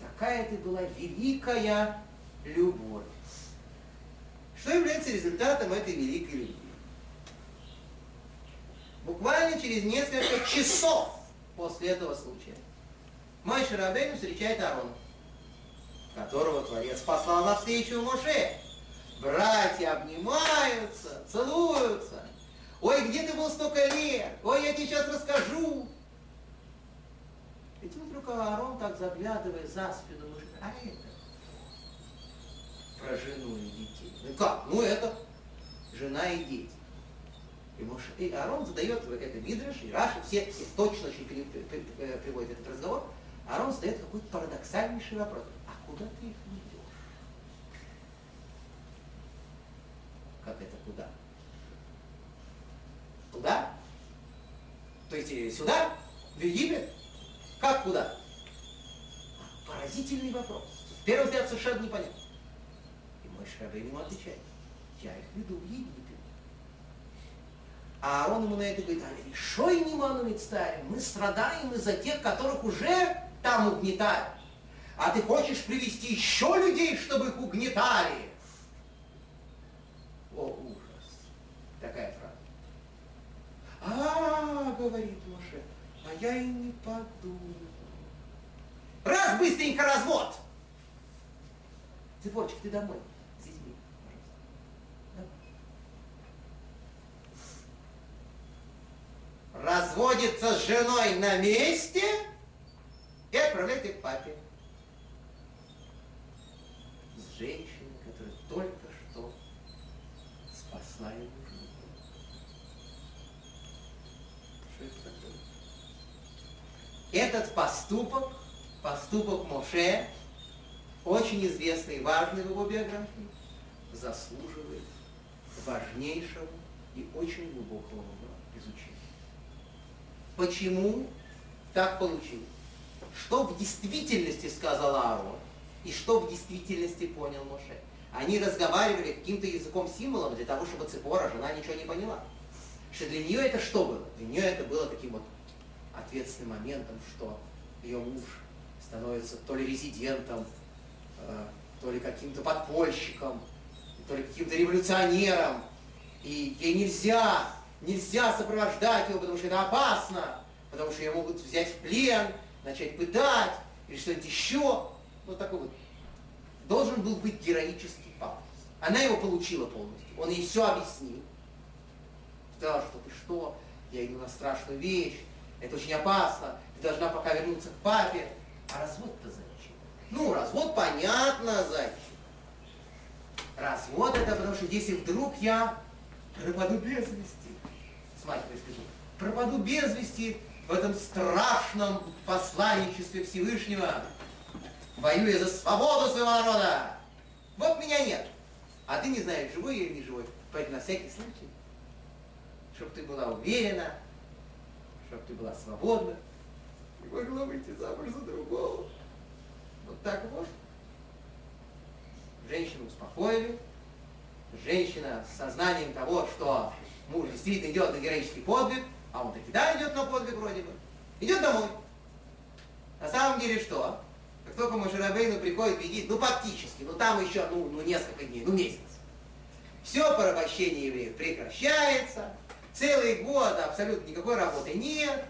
Такая это была великая любовь. Что является результатом этой великой любви? Буквально через несколько часов после этого случая мой Шарабейн встречает Аарона, которого Творец послал навстречу Моше. Братья обнимаются, целуются. Ой, где ты был столько лет? Ой, я тебе сейчас расскажу. И тут вдруг Аарон так заглядывая за спину Моше, а это про жену и детей. Ну как? Ну это жена и дети. И, Моше, и Аарон задает это Мидриш, и Раши, все, все точно очень э, приводят этот разговор. Аарон задает какой-то парадоксальнейший вопрос. А куда ты их ведешь? Как это куда? Куда? То есть э, сюда? В Египет? Как куда? Поразительный вопрос. С первого взгляда совершенно непонятно. И мой Шрабейн ему отвечает. Я их веду в Египет. А Аарон ему на это говорит, а решой не ману мы страдаем из-за тех, которых уже там угнетают. А ты хочешь привести еще людей, чтобы их угнетали? О, ужас. Такая фраза. А, говорит Моше, а я и не подумал. Раз быстренько развод! Цепорчик, ты домой с пожалуйста. разводится с женой на месте и отправляет их папе. С женщиной, которая только что спасла его жизнь. Что это такое? Этот поступок, поступок Моше, очень известный и важный в его биографии, заслуживает важнейшего и очень глубокого изучения. Почему так получилось? Что в действительности сказал Аарон и что в действительности понял Моше? Они разговаривали каким-то языком символом для того, чтобы Цепора, жена, ничего не поняла. Что для нее это что было? Для нее это было таким вот ответственным моментом, что ее муж становится то ли резидентом, э, то ли каким-то подпольщиком, то ли каким-то революционером, и ей нельзя, нельзя сопровождать его, потому что это опасно, потому что ее могут взять в плен, начать пытать, или что-нибудь еще. Вот такой вот. Должен был быть героический пафос. Она его получила полностью. Он ей все объяснил. Сказал, что ты что, я иду на страшную вещь, это очень опасно, ты должна пока вернуться к папе. А развод-то зачем? Ну, развод понятно зачем. Развод это потому что если вдруг я пропаду без вести, с матерью скажу, пропаду без вести в этом страшном посланничестве Всевышнего, воюя за свободу своего народа. Вот меня нет. А ты не знаешь, живой я или не живой. Поэтому на всякий случай, чтобы ты была уверена, чтобы ты была свободна, и могла выйти замуж за другого. Вот так вот. Женщину успокоили. Женщина с сознанием того, что муж действительно идет на героический подвиг, а он таки да идет на подвиг вроде бы, идет домой. На самом деле что? Как только Мушарабейну приходит в Египет, ну фактически, ну там еще ну, ну несколько дней, ну месяц. Все порабощение евреев прекращается, целый год абсолютно никакой работы нет,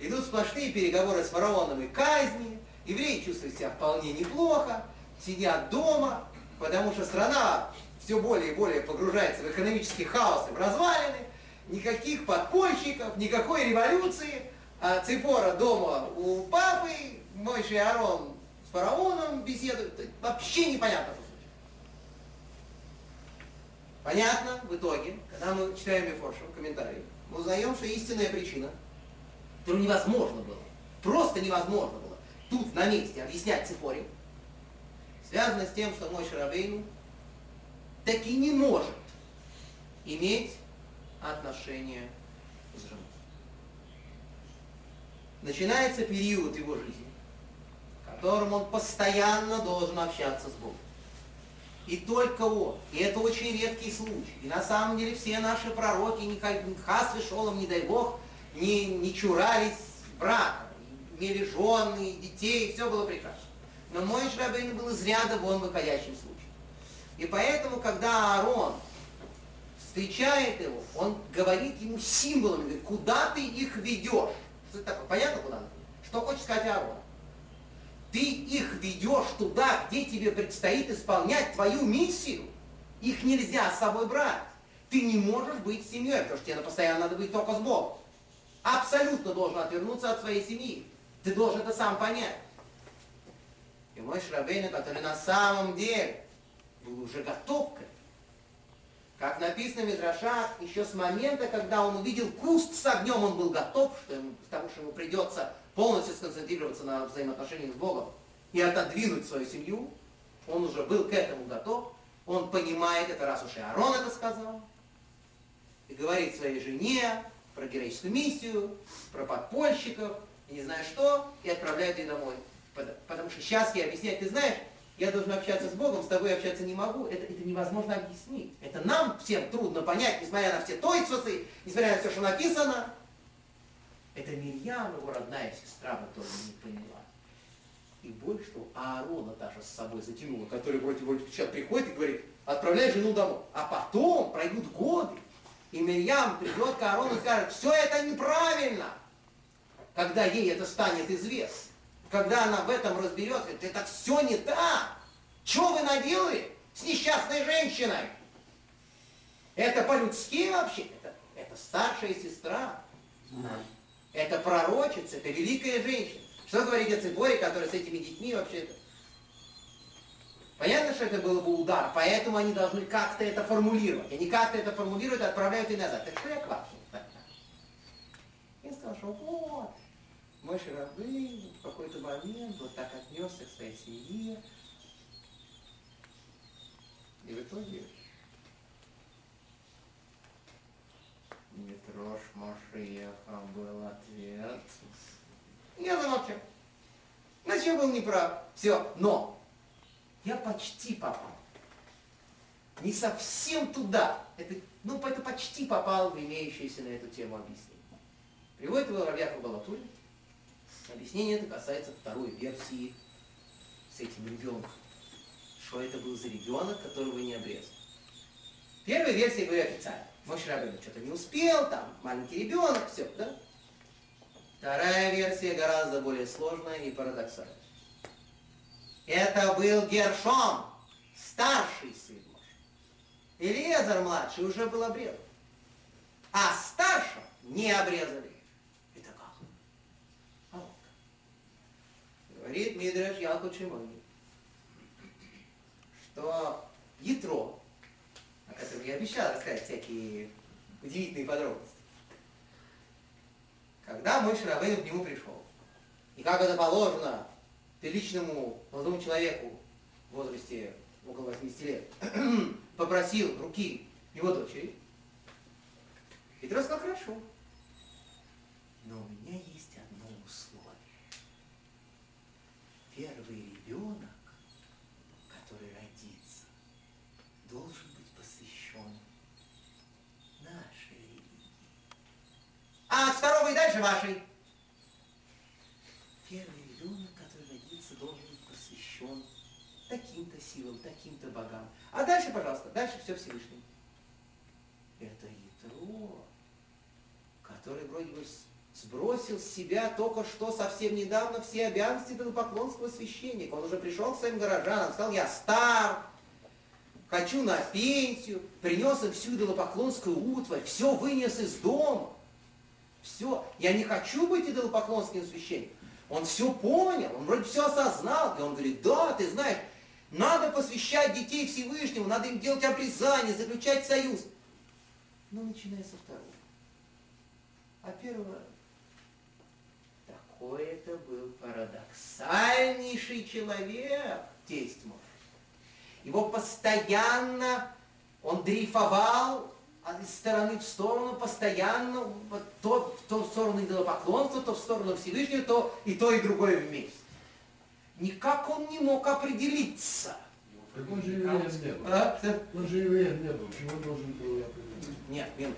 идут сплошные переговоры с фараоном и казни, евреи чувствуют себя вполне неплохо, сидят дома, потому что страна все более и более погружается в экономический хаос и в развалины, никаких подпольщиков, никакой революции, а Ципора дома у папы, Мойши Арон с фараоном беседуют, вообще непонятно, что случилось. Понятно в итоге, когда мы читаем Мефоршу, комментарии, мы узнаем, что истинная причина, которую невозможно было, просто невозможно было тут на месте объяснять Ципоре, связано с тем, что мой Шарабейну таки не может иметь отношения с женой. Начинается период его жизни, в котором он постоянно должен общаться с Богом. И только он. И это очень редкий случай. И на самом деле все наши пророки, ни хас шолом, не дай Бог, не, не чурались брака, имели жены, детей, все было прекрасно. Но мой Шрабейн был из ряда вон выходящим случаем. И поэтому, когда Аарон встречает его, он говорит ему символами, говорит, куда ты их ведешь? Что это такое? Понятно, куда? Что хочет сказать Аарон? Ты их ведешь туда, где тебе предстоит исполнять твою миссию. Их нельзя с собой брать. Ты не можешь быть семьей, потому что тебе постоянно надо быть только с Богом. Абсолютно должен отвернуться от своей семьи. Ты должен это сам понять. И мой Шрабейна, который на самом деле был уже готов к этому, как написано в Мидрашах, еще с момента, когда он увидел куст с огнем, он был готов, что ему, потому что ему придется полностью сконцентрироваться на взаимоотношениях с Богом и отодвинуть свою семью. Он уже был к этому готов. Он понимает это, раз уж и Арон это сказал. И говорит своей жене про героическую миссию, про подпольщиков, и не знаю что, и отправляет ее домой. Потому что сейчас я объясняю, ты знаешь, я должен общаться с Богом, с тобой общаться не могу. Это, это невозможно объяснить. Это нам всем трудно понять, несмотря на все тойцусы, несмотря на все, что написано. Это Мирьям, его родная сестра, в итоге не поняла. И больше того, Аарона даже с собой затянула, который вроде, вроде сейчас приходит и говорит, отправляй жену домой. А потом пройдут годы, и Мирьям придет к Аарону и скажет, все это неправильно. Когда ей это станет известно когда она в этом разберется, говорит, это все не так. Что вы наделали с несчастной женщиной? Это по-людски вообще? Это, это старшая сестра. Это пророчица, это великая женщина. Что говорить о Циборе, которая с этими детьми вообще-то? Понятно, что это был бы удар, поэтому они должны как-то это формулировать. Они как-то это формулируют и отправляют и назад. Так что я к вам? Я сказал, что вот, мой Рабын в какой-то момент вот так отнесся к своей семье. И в итоге Митрош Машиеха был ответ. Я замолчал. Значит, я был неправ. Все. Но я почти попал. Не совсем туда. Это, ну, это почти попал в имеющееся на эту тему объяснение. Приводит его Равьяха Балатулин. Объяснение это касается второй версии с этим ребенком. Что это был за ребенок, которого не обрезал. Первая версия, говорю официально. Моше Рабейну что-то не успел, там маленький ребенок, все, да? Вторая версия гораздо более сложная и парадоксальная. Это был Гершон, старший сын Моше. Илиезер младший уже был обрезан. А старшего не обрезали. Говорит Мидраш Ялку Чимони, что Ятро, о котором я обещал рассказать всякие удивительные подробности, когда мой Шарабейн к нему пришел, и как это положено приличному молодому человеку в возрасте около 80 лет, [clears throat] попросил руки его дочери, Петро сказал, хорошо, но у меня есть одно условие первый ребенок, который родится, должен быть посвящен нашей религии. А от второго и дальше вашей. Первый ребенок, который родится, должен быть посвящен таким-то силам, таким-то богам. А дальше, пожалуйста, дальше все Всевышний. Это Ятро, который вроде бы сбросил с себя только что совсем недавно все обязанности идолопоклонского священника. Он уже пришел к своим горожанам, сказал, я стар, хочу на пенсию, принес им всю идолопоклонскую утварь, все вынес из дома. Все, я не хочу быть идолопоклонским священником. Он все понял, он вроде все осознал, и он говорит, да, ты знаешь, надо посвящать детей Всевышнему, надо им делать обрезание, заключать союз. Но начиная со второго. А первого какой это был парадоксальнейший человек, тесть мой. Его постоянно, он дрейфовал из стороны в сторону, постоянно, то, то в сторону идолопоклонства, то в сторону Всевышнего, то и то, и другое вместе. Никак он не мог определиться. Так он же евреем не был. А? Он же евреем не был. Чего должен был определиться? Нет, нет.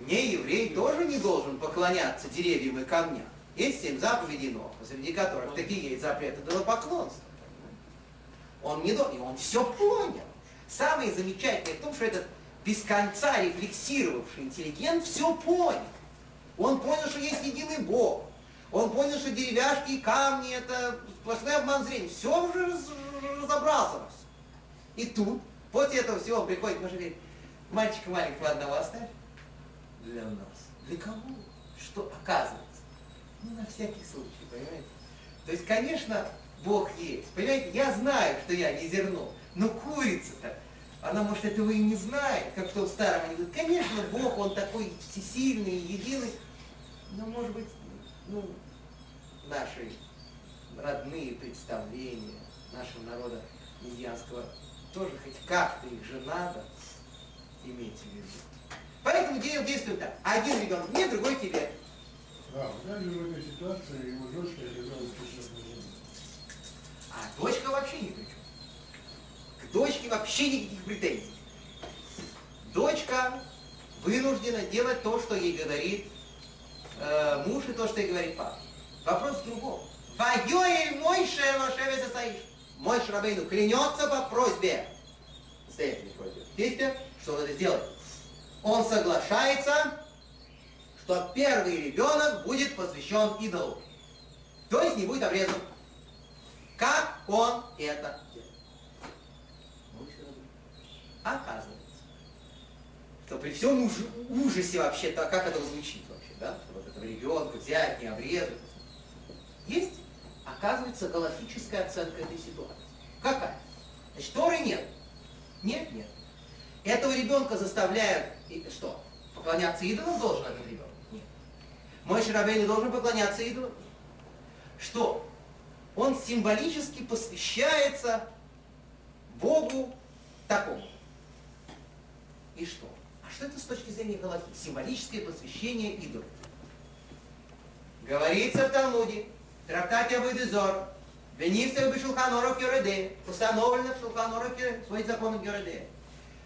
Не еврей тоже не должен поклоняться деревьям и камням. Есть семь заповедей Ноха, среди которых такие есть запреты поклонства. Он не до... и он все понял. Самое замечательное в том, что этот без конца рефлексировавший интеллигент все понял. Он понял, что есть единый Бог. Он понял, что деревяшки и камни это сплошной обман зрения. Все уже разобрался. И тут, после этого всего он приходит, может говорит, мальчика маленького одного оставь для нас. Для кого? Что оказывается? Ну, на всякий случай, понимаете? То есть, конечно, Бог есть. Понимаете, я знаю, что я не зерно, но курица-то, она, может, этого и не знает, как в том старом анекдоте. Конечно, Бог, Он такой всесильный, единый, но, может быть, ну, наши родные представления нашего народа индианского тоже хоть как-то их же надо иметь в виду. Поэтому действует так. Один ребенок мне, другой тебе. Да, в в этой ситуации его дочка оказалась А дочка вообще ни при чем. К дочке вообще никаких претензий. Дочка вынуждена делать то, что ей говорит э, муж, и то, что ей говорит папа. Вопрос в другом. Воюй Мойше Лошевец Саиш. Мой Шрабейну клянется по просьбе. Настоятельной просьбе. Действие, что он это. Он соглашается, что первый ребенок будет посвящен идолу. То есть не будет обрезан. Как он это делает? Оказывается, что при всем уж, ужасе вообще-то, как это звучит вообще, да? Что вот этого ребенка взять, не обрезать. Есть, оказывается, галактическая оценка этой ситуации. Какая? Значит, Торы нет. Нет, нет. Этого ребенка заставляют, что, поклоняться идолам должен этот ребенок? Мой Шарабей должен поклоняться идолам? Что? Он символически посвящается Богу такому. И что? А что это с точки зрения Галахи? Символическое посвящение идолу. Говорится в Талмуде, в трактате Абайдезор, Венився в Шулханорах Йореде, установлено в Шулханорах свой закон Йореде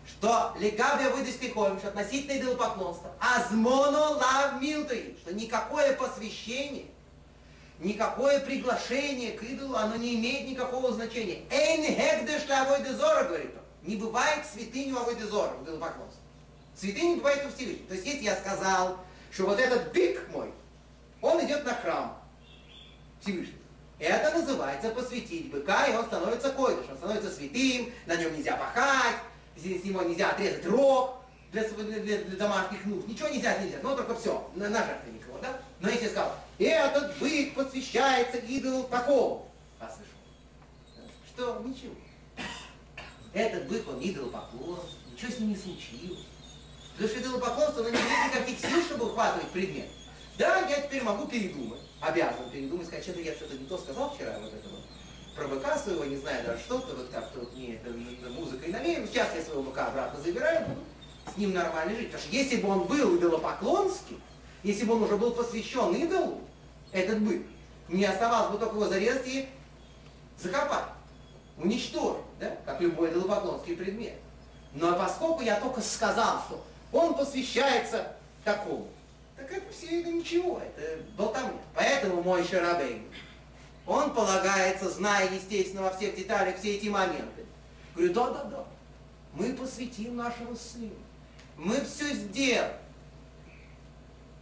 что легавия выдаст стихом, что относительно идолопоклонства, азмоно лав милтуи, что никакое посвящение, никакое приглашение к идолу, оно не имеет никакого значения. Эйн хегдеш авой дезора, говорит он. Не бывает святыню авой дезора, в идолопоклонстве. Святыня не бывает у Всевышнего. То есть, если я сказал, что вот этот бык мой, он идет на храм Всевышнего, это называется посвятить быка, и он становится койдыш, он становится святым, на нем нельзя пахать, с него нельзя отрезать рог для, для, для, домашних нужд. Ничего нельзя, нельзя. Ну, только все, на, на жертвенник его, да? Но если сказал, этот бык посвящается идолу такого, а что ничего. Этот бык, он идолопоклонство, ничего с ним не случилось. Потому что идолопоклонство, оно не имеет никаких сил, чтобы ухватывать предмет. Да, я теперь могу передумать, обязан передумать, сказать, что-то я что-то не то сказал вчера, вот это вот про быка своего, не знаю даже что-то, вот как-то вот мне это. Сейчас я своего быка обратно забираю, буду с ним нормально жить. Потому что если бы он был идолопоклонский, если бы он уже был посвящен идолу, этот бык, мне оставалось бы только его зарезать и закопать, уничтожить, да, как любой идолопоклонский предмет. Но поскольку я только сказал, что он посвящается такому, так это все это ничего, это болтовня. Поэтому мой Шарабейн, он полагается, зная, естественно, во всех деталях все эти моменты. Говорю, да-да-да, мы посвятим нашего сына. Мы все сделаем.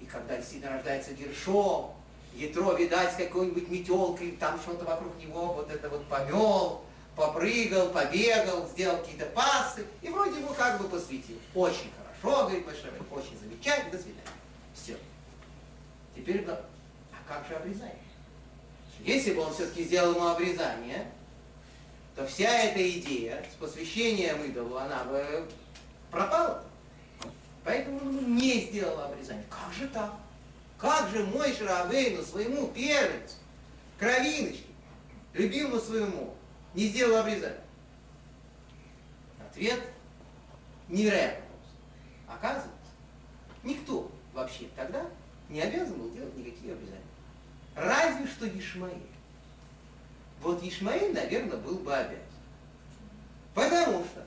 И когда действительно рождается Гершом, Ятро, видать, какой-нибудь метелкой, там что-то вокруг него вот это вот помел, попрыгал, побегал, сделал какие-то пасы, и вроде бы как бы посвятил. Очень хорошо, говорит Большевик, очень замечательно, до свидания. Все. Теперь, а как же обрезание? Если бы он все-таки сделал ему обрезание, то вся эта идея с посвящением идолу, она бы пропала. Поэтому он не сделал обрезание. Как же так? Как же мой Шарабейну своему первенцу, кровиночке, любимому своему, не сделал обрезание? Ответ невероятный. Оказывается, никто вообще тогда не обязан был делать никакие обрезания. Разве что Ишмаэль. Вот Ишмаэль, наверное, был бы обязан. Потому что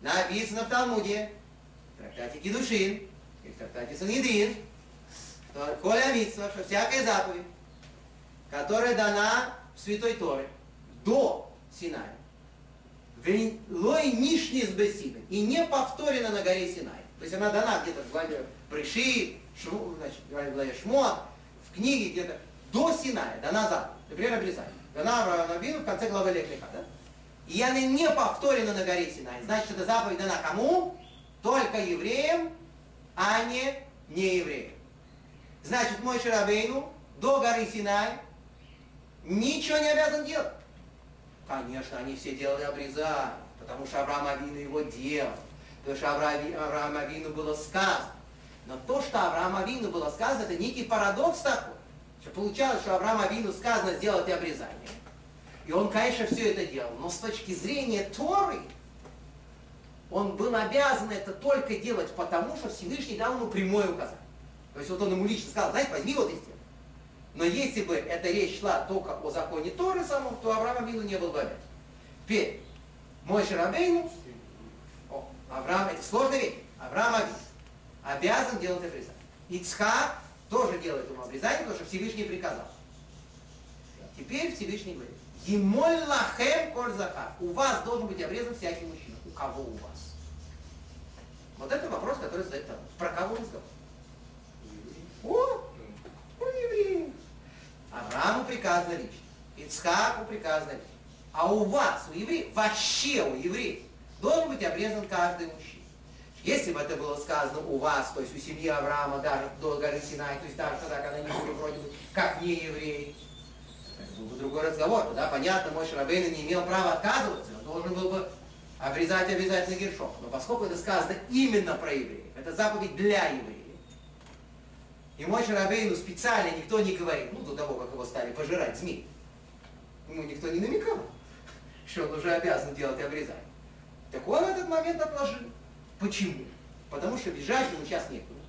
написано в Талмуде, в трактате Кедушин, и в трактате Санедрин, что Коля Митсва, что всякая заповедь, которая дана в Святой Торе до Синая, Лой нишни с Бесиной, и не повторена на горе Синай. То есть она дана где-то в главе Приши, Шму, значит, в главе Шмот, в книге где-то до Синая, дана заповедь, например, обрезание. Дана Аврааму в конце главы Лехлиха, да? И она не повторена на горе Синай. Значит, эта заповедь дана кому? Только евреям, а не неевреям. Значит, мой Шарабейну до горы Синай ничего не обязан делать. Конечно, они все делали обрезание, потому что Авраам Авину его делал, потому что Авраам Авину было сказано. Но то, что Авраам Авину было сказано, это некий парадокс такой. Получалось, что Авраам Авину сказано сделать обрезание. И он, конечно, все это делал. Но с точки зрения Торы, он был обязан это только делать потому, что Всевышний дал ему прямое указание. То есть вот он ему лично сказал, знаете, возьми вот и сделай. Но если бы эта речь шла только о законе Торы самом, то Авраам Авину не был бы обязан. Теперь, мой Шарабейну, Авраам, это сложная вещь, Авраам Авину обязан делать обрезание. Ицхак тоже делает ему обрезание, потому что Всевышний приказал. Теперь Всевышний говорит, Емоль лахем коль У вас должен быть обрезан всякий мужчина. У кого у вас? Вот это вопрос, который задает там. Про кого разговор? О, у евреев. Аврааму приказано лично. Ицхаку приказано лично. А у вас, у евреев, вообще у евреев, должен быть обрезан каждый мужчина. Если бы это было сказано у вас, то есть у семьи Авраама, даже до горы Синай, то есть даже тогда, когда они были вроде бы как не евреи, это был бы другой разговор. Да, понятно, мой Шарабейн не имел права отказываться, он должен был бы обрезать обязательно гершов. Но поскольку это сказано именно про евреев, это заповедь для евреев, и мой Шарабейну специально никто не говорит, ну, до того, как его стали пожирать змеи. Ему никто не намекал, [laughs] что он уже обязан делать обрезание. Так он этот момент отложил. Почему? Потому что бежать ему сейчас некуда.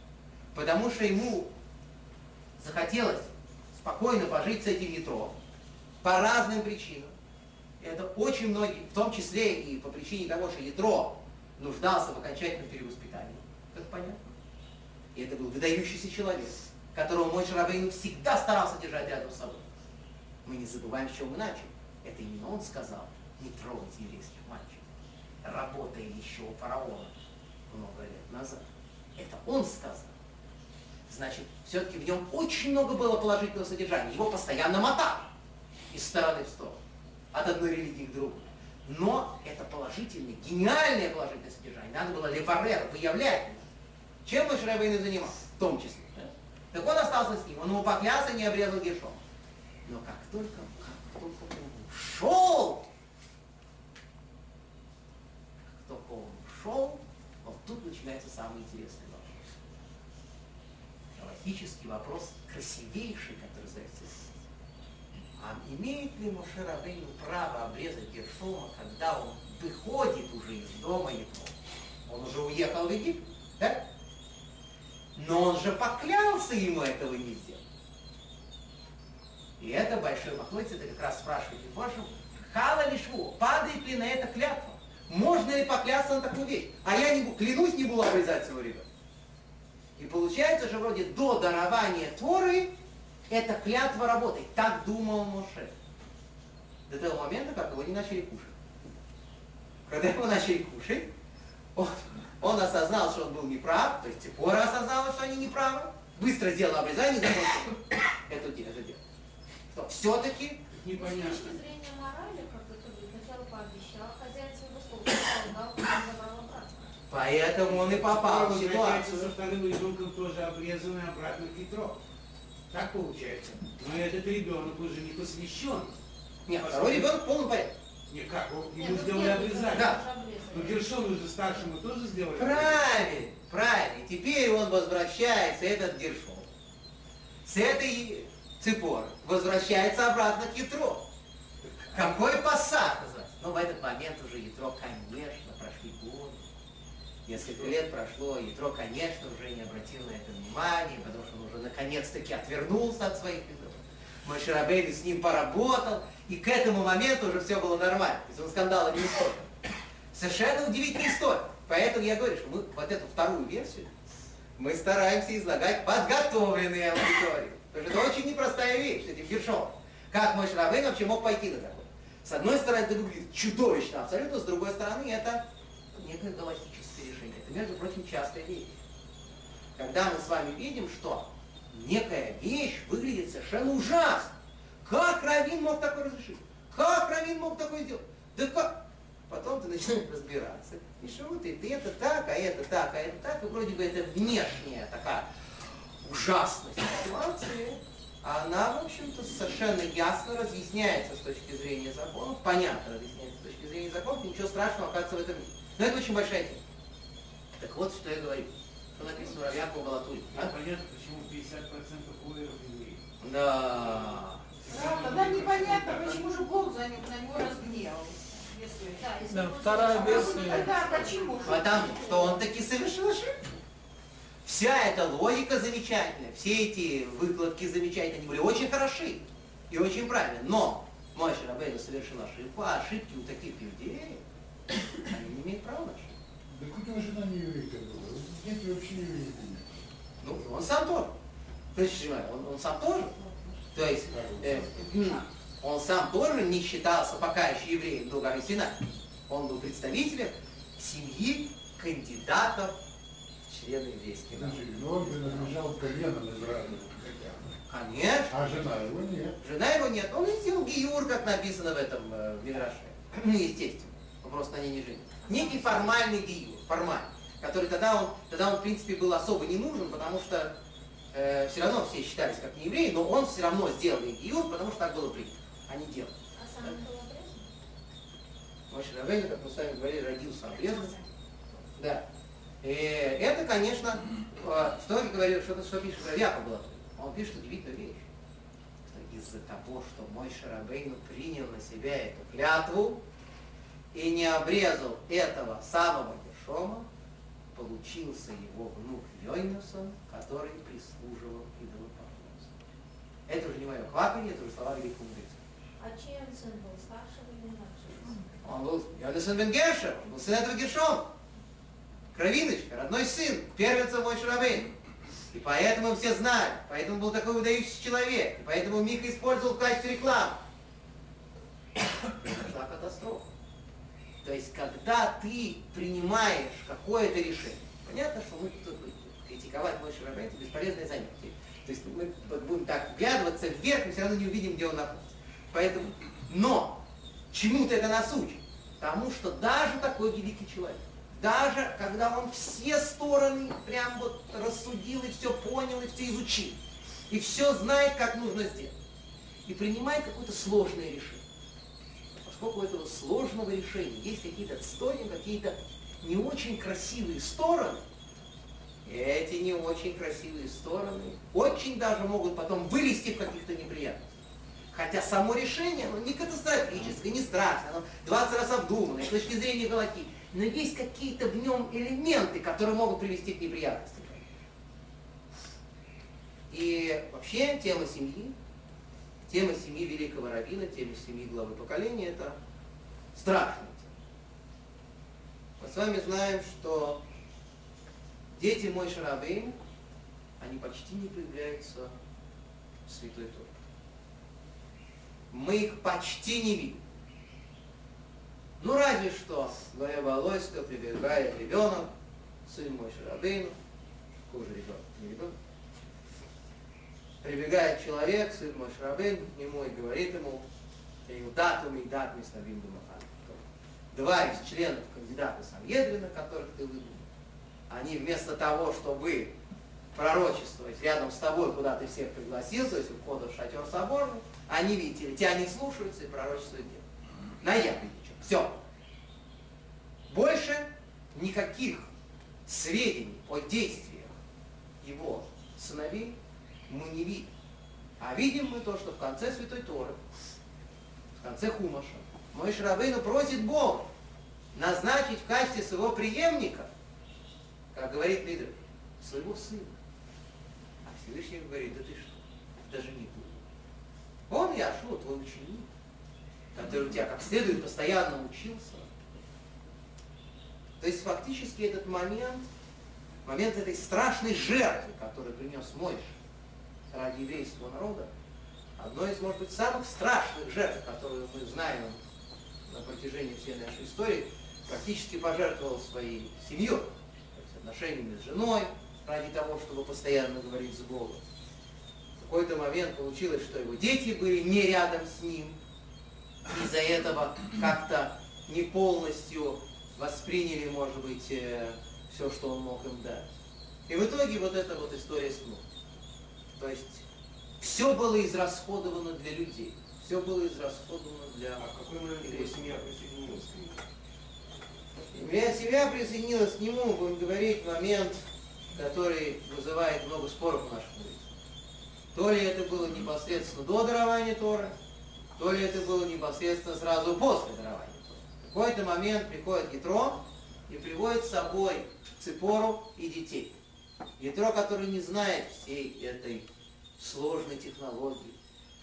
Потому что ему захотелось спокойно пожить с этим метро по разным причинам. Это очень многие, в том числе и по причине того, что ядро нуждался в окончательном перевоспитании. Это понятно. И это был выдающийся человек, которого мой Шарабейну всегда старался держать рядом с собой. Мы не забываем, с чего мы начали. Это именно он сказал, не трогайте еврейских мальчиков. Работая еще у фараона много лет назад. Это он сказал. Значит, все-таки в нем очень много было положительного содержания. Его постоянно мотали из стороны в сторону, от одной религии к другой. Но это положительное, гениальное положительное содержание. Надо было леварер, выявлять. Чем Мой Рабейн занимался? В том числе. Так он остался с ним. Он ему поклялся, не обрезал гершом. Но как только, как только он ушел, как только он ушел, тут начинается самый интересный вопрос. Галактический вопрос, красивейший, который задается а имеет ли Моше Рабейну право обрезать Гершома, когда он выходит уже из дома Ятро? Он уже уехал в Египет, да? Но он же поклялся ему этого не сделать. И это большой махлойц, это как раз спрашивает Ефошем, хала ли шву, падает ли на это клятва? Можно ли поклясться на такую вещь? А я не, клянусь, не буду обрезать своего ребенка. И получается же вроде до дарования Торы эта клятва работает. Так думал Моше. До того момента, как его не начали кушать. Когда его начали кушать, он, он осознал, что он был неправ, то есть Цепора осознала, что они неправы, быстро сделал обрезание и закончил это, это дело. Что все-таки непонятно. С точки зрения морали, как это пообещал, хозяин своего слова он забрал обратно. Поэтому он и попал в ситуацию. со вторым ребенком тоже обрезанный обратно к Петру. Так получается. Но этот ребенок уже не посвящен. Нет, второй ребенок в полном порядке. Не как, Нет, ему ну сделали первый обрезание. Да. Но Гершону уже старшему тоже сделали. Правильно, правильно. Теперь он возвращается, этот Гершон, с этой цепоры, возвращается обратно к Ятро. Какой посад называется? Но в этот момент уже Ятро, конечно, прошли годы. Несколько лет прошло, Ятро, конечно, уже не обратил на это внимания, потому что он уже наконец-таки отвернулся от своих видов. Мой Шарабейн с ним поработал, и к этому моменту уже все было нормально. То есть он скандала не устроил. Совершенно удивительная история. Поэтому я говорю, что мы вот эту вторую версию мы стараемся излагать подготовленные аудитории. Потому что это очень непростая вещь с этим Гершовым. Как мой Шрабейн вообще мог пойти на такое? С одной стороны, это выглядит чудовищно абсолютно, с другой стороны, это некое галактическое решение. Это, между прочим, частая вещь. Когда мы с вами видим, что некая вещь выглядит совершенно ужасно. Как Равин мог такое разрешить? Как Равин мог такое сделать? Да как? Потом ты начинаешь разбираться. И что вот это, это так, а это так, а это так. И вроде бы это внешняя такая ужасность ситуации. А она, в общем-то, совершенно ясно разъясняется с точки зрения законов, понятно разъясняется с точки зрения законов, ничего страшного оказывается в этом нет. Но это очень большая тема. Так вот, что я говорю. Что написано в Равьяку Балатуре. А? Понятно, почему 50% уверов евреев. Да. Да, тогда непонятно, почему же Бог за него, на него разгневался. Если... Да, если Да, вторая версия. Тогда почему же? Потому что он таки совершил ошибку. Вся эта логика замечательная, все эти выкладки замечательные, они были очень хороши и очень правильные. Но мой Шарабейна совершил ошибку, а ошибки у таких людей, они не имеют права на ошибку. Да хоть его жена не еврейка была. Дети вообще не еврейки. Ну, он сам тоже. Понимаете, он, он сам тоже. То есть, э, он сам тоже не считался пока еще евреем до горы. Он был представителем семьи кандидатов члены народов. Значит, но он принадлежал коленам Израиля. Конечно. А жена его нет. Жена его нет. Он и сделал гиюр, как написано в этом э, Мидраше. [clears throat] Ну, естественно. Он просто на ней не женился. Некий формальный гиюр, формальный, который тогда он, тогда он, в принципе, был особо не нужен, потому что э, все равно все считались как не евреи, но он все равно сделал ей гиюр, потому что так было принято. Они делали. А сам был обрезан? Мой как мы с вами говорили, родился обрезанным. Да. И это, конечно, э, что я говорю, что, что пишет Равьяка было. Он пишет удивительную вещь. Что из-за того, что мой Шарабейну принял на себя эту клятву и не обрезал этого самого Гершома, получился его внук Йойнусон, который прислуживал идолопоклонству. Это уже не мое хватание, это уже слова великого мудреца. А чей он сын был, старшего или младшего? Он был Йонасан бен Гершер, он был сын этого Гершома. Кровиночка, родной сын, первенца мой Шарабейн. И поэтому все знали, поэтому был такой выдающийся человек, и поэтому Мика использовал в качестве рекламы. Произошла катастрофа. То есть, когда ты принимаешь какое-то решение, понятно, что мы тут критиковать мой Шарабейн, это бесполезное занятие. То есть мы будем так вглядываться вверх, мы все равно не увидим, где он находится. Поэтому, но чему-то это нас учит. Потому что даже такой великий человек, даже когда он все стороны прям вот рассудил и все понял, и все изучил, и все знает, как нужно сделать, и принимает какое-то сложное решение. Поскольку у этого сложного решения есть какие-то отстои, какие-то не очень красивые стороны, эти не очень красивые стороны очень даже могут потом вылезти в каких-то неприятностях. Хотя само решение, оно не катастрофическое, не страшное, оно 20 раз обдуманное, с точки зрения галактики. Но есть какие-то в нем элементы, которые могут привести к неприятностям. И вообще тема семьи, тема семьи великого равина, тема семьи главы поколения, это страшная тема. Мы с вами знаем, что дети мой Шарабейн, они почти не появляются в Святой Торе мы их почти не видим. Ну разве что, говоря Волойска, прибегает ребенок, сын мой Шарабейну, какой же ребенок, не ребенок, прибегает человек, сын мой Шарабейн, к нему и говорит ему, Иудату Мейдат Миснавим Думахан. Два из членов кандидата Самьедрина, которых ты выдумал, они вместо того, чтобы пророчествовать рядом с тобой, куда ты всех пригласил, то есть у входа в шатер соборный, они, видите тебя не слушаются и пророчествуют дело. На ягодичек. Все. Больше никаких сведений о действиях его сыновей мы не видим. А видим мы то, что в конце Святой Торы, в конце Хумаша, мой Шрабейну просит Бога назначить в качестве своего преемника, как говорит Мидрик, своего сына. А Всевышний говорит, да ты что, даже не буду. Он Яшуа, твой ученик, который у тебя как следует постоянно учился. То есть фактически этот момент, момент этой страшной жертвы, которую принес Мойш ради еврейского народа, одной из, может быть, самых страшных жертв, которую мы знаем на протяжении всей нашей истории, практически пожертвовал своей семьей, отношениями с женой, ради того, чтобы постоянно говорить с Богом. В какой-то момент получилось, что его дети были не рядом с ним, из-за этого как-то не полностью восприняли, может быть, все, что он мог им дать. И в итоге вот эта вот история с мной. То есть все было израсходовано для людей. Все было израсходовано для... А в какой момент его семья присоединилась к нему? Моя семья присоединилась к нему, будем говорить, момент, который вызывает много споров в нашем мире. То ли это было непосредственно до дарования Тора, то ли это было непосредственно сразу после дарования. В какой-то момент приходит Ятро и приводит с собой Ципору и детей. Ятро, который не знает всей этой сложной технологии,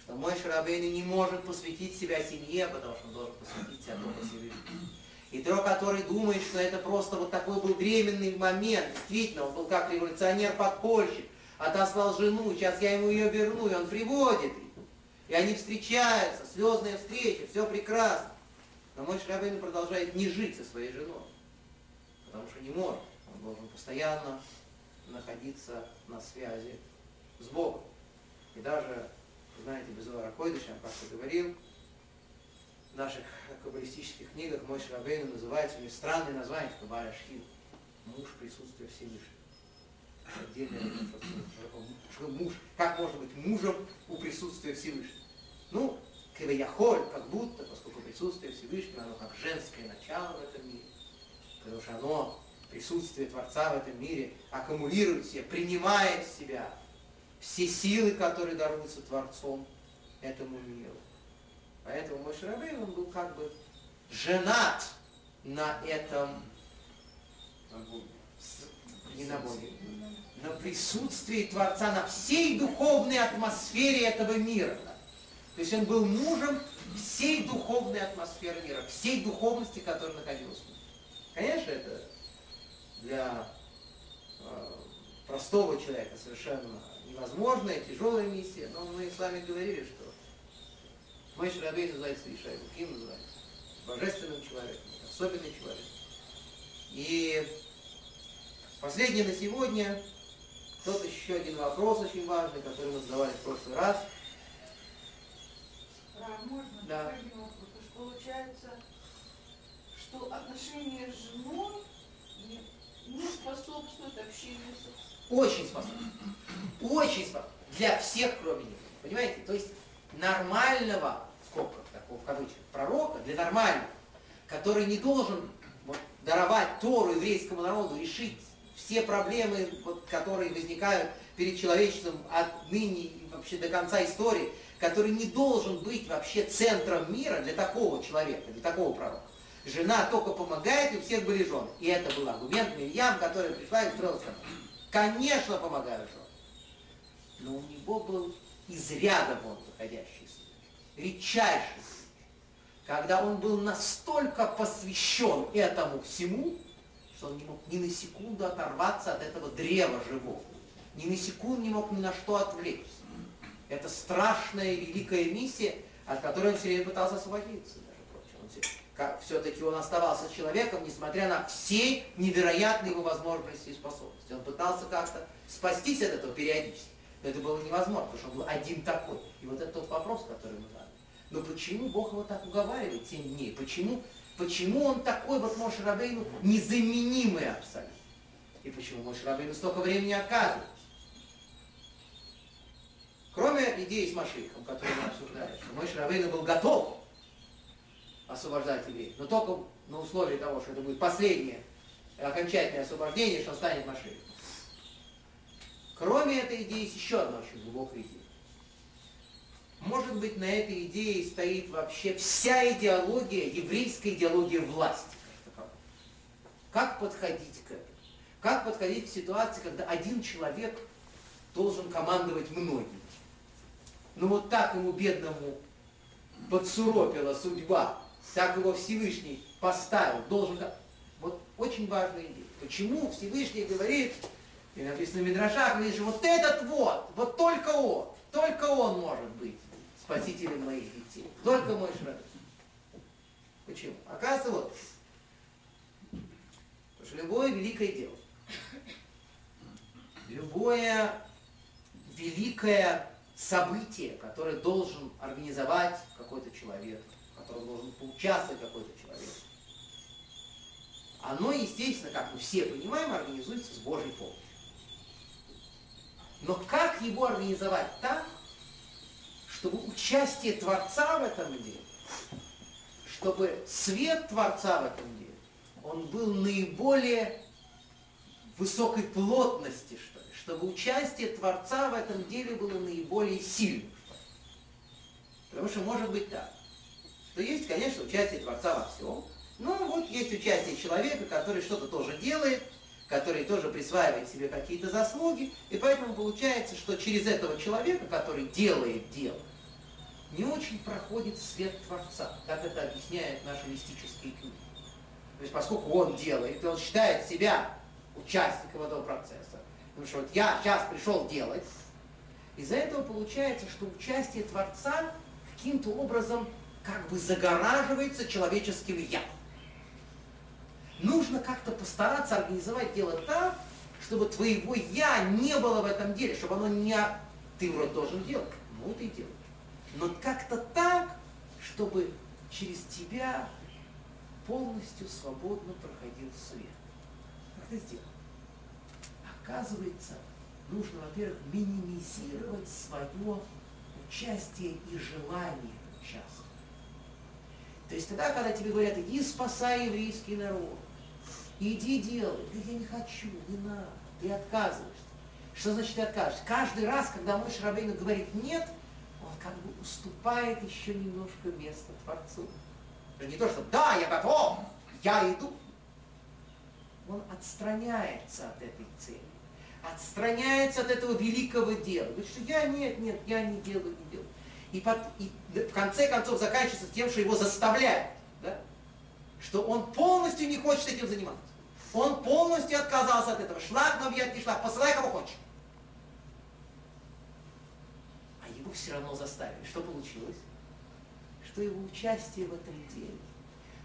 что мой Шарабейн не может посвятить себя семье, потому что он должен посвятить себя только Всевышнему. И который думает, что это просто вот такой был временный момент, действительно, он был как революционер-подпольщик, отослал жену, сейчас я ему ее верну, и он приводит. И они встречаются, слезная встреча, все прекрасно. Но мой Шрабейн продолжает не жить со своей женой, потому что не может. Он должен постоянно находиться на связи с Богом. И даже, знаете, Безуара Койдыш, я как-то говорил, в наших каббалистических книгах мой Шрабейну называется, у него странное название, Кабаля Шхил, муж присутствия Всевышнего. Отдельное, что муж, как может быть мужем у присутствия Всевышнего? Ну, Кеваяхоль, как будто, поскольку присутствие Всевышнего, оно как женское начало в этом мире, потому что оно, присутствие Творца в этом мире, аккумулирует в себе, принимает в себя все силы, которые даруются Творцом этому миру. Поэтому мой Шарабейн, он был как бы женат на этом, не на Боге, на присутствии Творца, на всей духовной атмосфере этого мира. То есть он был мужем всей духовной атмосферы мира, всей духовности, которая находилась в нем. Конечно, это для э, простого человека совершенно невозможная, тяжелая миссия, но мы с вами говорили, что мой Шарабей называется Ишай, Ким называется, божественным человеком, особенный человек. И последнее на сегодня, тот еще один вопрос очень важный, который мы задавали в прошлый раз – Рав, можно? Да. Один вопрос. То есть получается, что отношения с женой не, не способствуют общению с Очень способен. Очень способен. Для всех, кроме него. Понимаете? То есть нормального, в скобках, такого в кавычках, пророка, для нормального, который не должен вот, даровать Тору еврейскому народу, решить все проблемы, вот, которые возникают перед человечеством от ныне и вообще до конца истории, который не должен быть вообще центром мира для такого человека, для такого пророка. Жена только помогает, и у всех были жены. И это был аргумент Мирьям, которая пришла и скандал. Конечно, помогают жены. Но у него был из ряда вон выходящий. Редчайший. Когда он был настолько посвящен этому всему, что он не мог ни на секунду оторваться от этого древа живого. Ни на секунду не мог ни на что отвлечься. Это страшная великая миссия, от которой он все время пытался освободиться, даже прочим. все-таки он оставался человеком, несмотря на все невероятные его возможности и способности. Он пытался как-то спастись от этого периодически. Но это было невозможно, потому что он был один такой. И вот это тот вопрос, который мы задали. Но почему Бог его так уговаривает 7 дней? Почему, почему он такой, вот Моше Рабейну, незаменимый абсолютно? И почему Моше Рабейну столько времени оказывает? Кроме идеи с Машихом, которую мы обсуждали, что Мой Рабейну был готов освобождать евреев, но только на условии того, что это будет последнее окончательное освобождение, что он станет Машихом. Кроме этой идеи есть еще одна очень глубокая идея. Может быть, на этой идее стоит вообще вся идеология, еврейская идеология власти. Как подходить к этому? Как подходить к ситуации, когда один человек должен командовать многими? Ну вот так ему, бедному, подсуропила судьба, так его Всевышний поставил, должен... Вот очень важная идея. Почему Всевышний говорит, и написано в Мидрашах, что вот этот вот, вот только он, только он может быть спасителем моих детей. Только мой Шрабейн. Почему? Оказывается, вот. Потому что любое великое дело, любое великое событие, которое должен организовать какой-то человек, в котором должен поучаствовать какой-то человек, оно, естественно, как мы все понимаем, организуется с Божьей помощью. Но как его организовать так, чтобы участие Творца в этом деле, чтобы свет Творца в этом деле, он был наиболее высокой плотности, что ли, чтобы участие Творца в этом деле было наиболее сильным. Что ли. Потому что может быть так, что есть, конечно, участие Творца во всем, но вот есть участие человека, который что-то тоже делает, который тоже присваивает себе какие-то заслуги, и поэтому получается, что через этого человека, который делает дело, не очень проходит свет Творца, как это объясняет наши мистические книги. То есть поскольку он делает, и он считает себя участником этого процесса, потому что вот я сейчас пришел делать, из-за этого получается, что участие Творца каким-то образом как бы загораживается человеческим «я». Нужно как-то постараться организовать дело так, чтобы твоего «я» не было в этом деле, чтобы оно не... Ты вроде должен делать, ну ты делаешь. Но как-то так, чтобы через тебя полностью свободно проходил свет. Как это сделать? Оказывается, нужно, во-первых, минимизировать свое участие и желание участвовать. То есть тогда, когда тебе говорят, иди спасай еврейский народ, иди делай, да я не хочу, не надо, ты отказываешься. Что значит ты отказываешься? Каждый раз, когда мой Шарабейн говорит нет, как бы уступает еще немножко место Творцу. Это не то, что да, я готов, я иду. Он отстраняется от этой цели, отстраняется от этого великого дела. Говорит, что я нет, нет, я не делаю, не делаю. И, под, и в конце концов заканчивается тем, что его заставляют, да? что он полностью не хочет этим заниматься. Он полностью отказался от этого. Шлак, но бьет не шлак, посылай кого хочешь. А его все равно заставили. Что получилось? Что его участие в этом деле,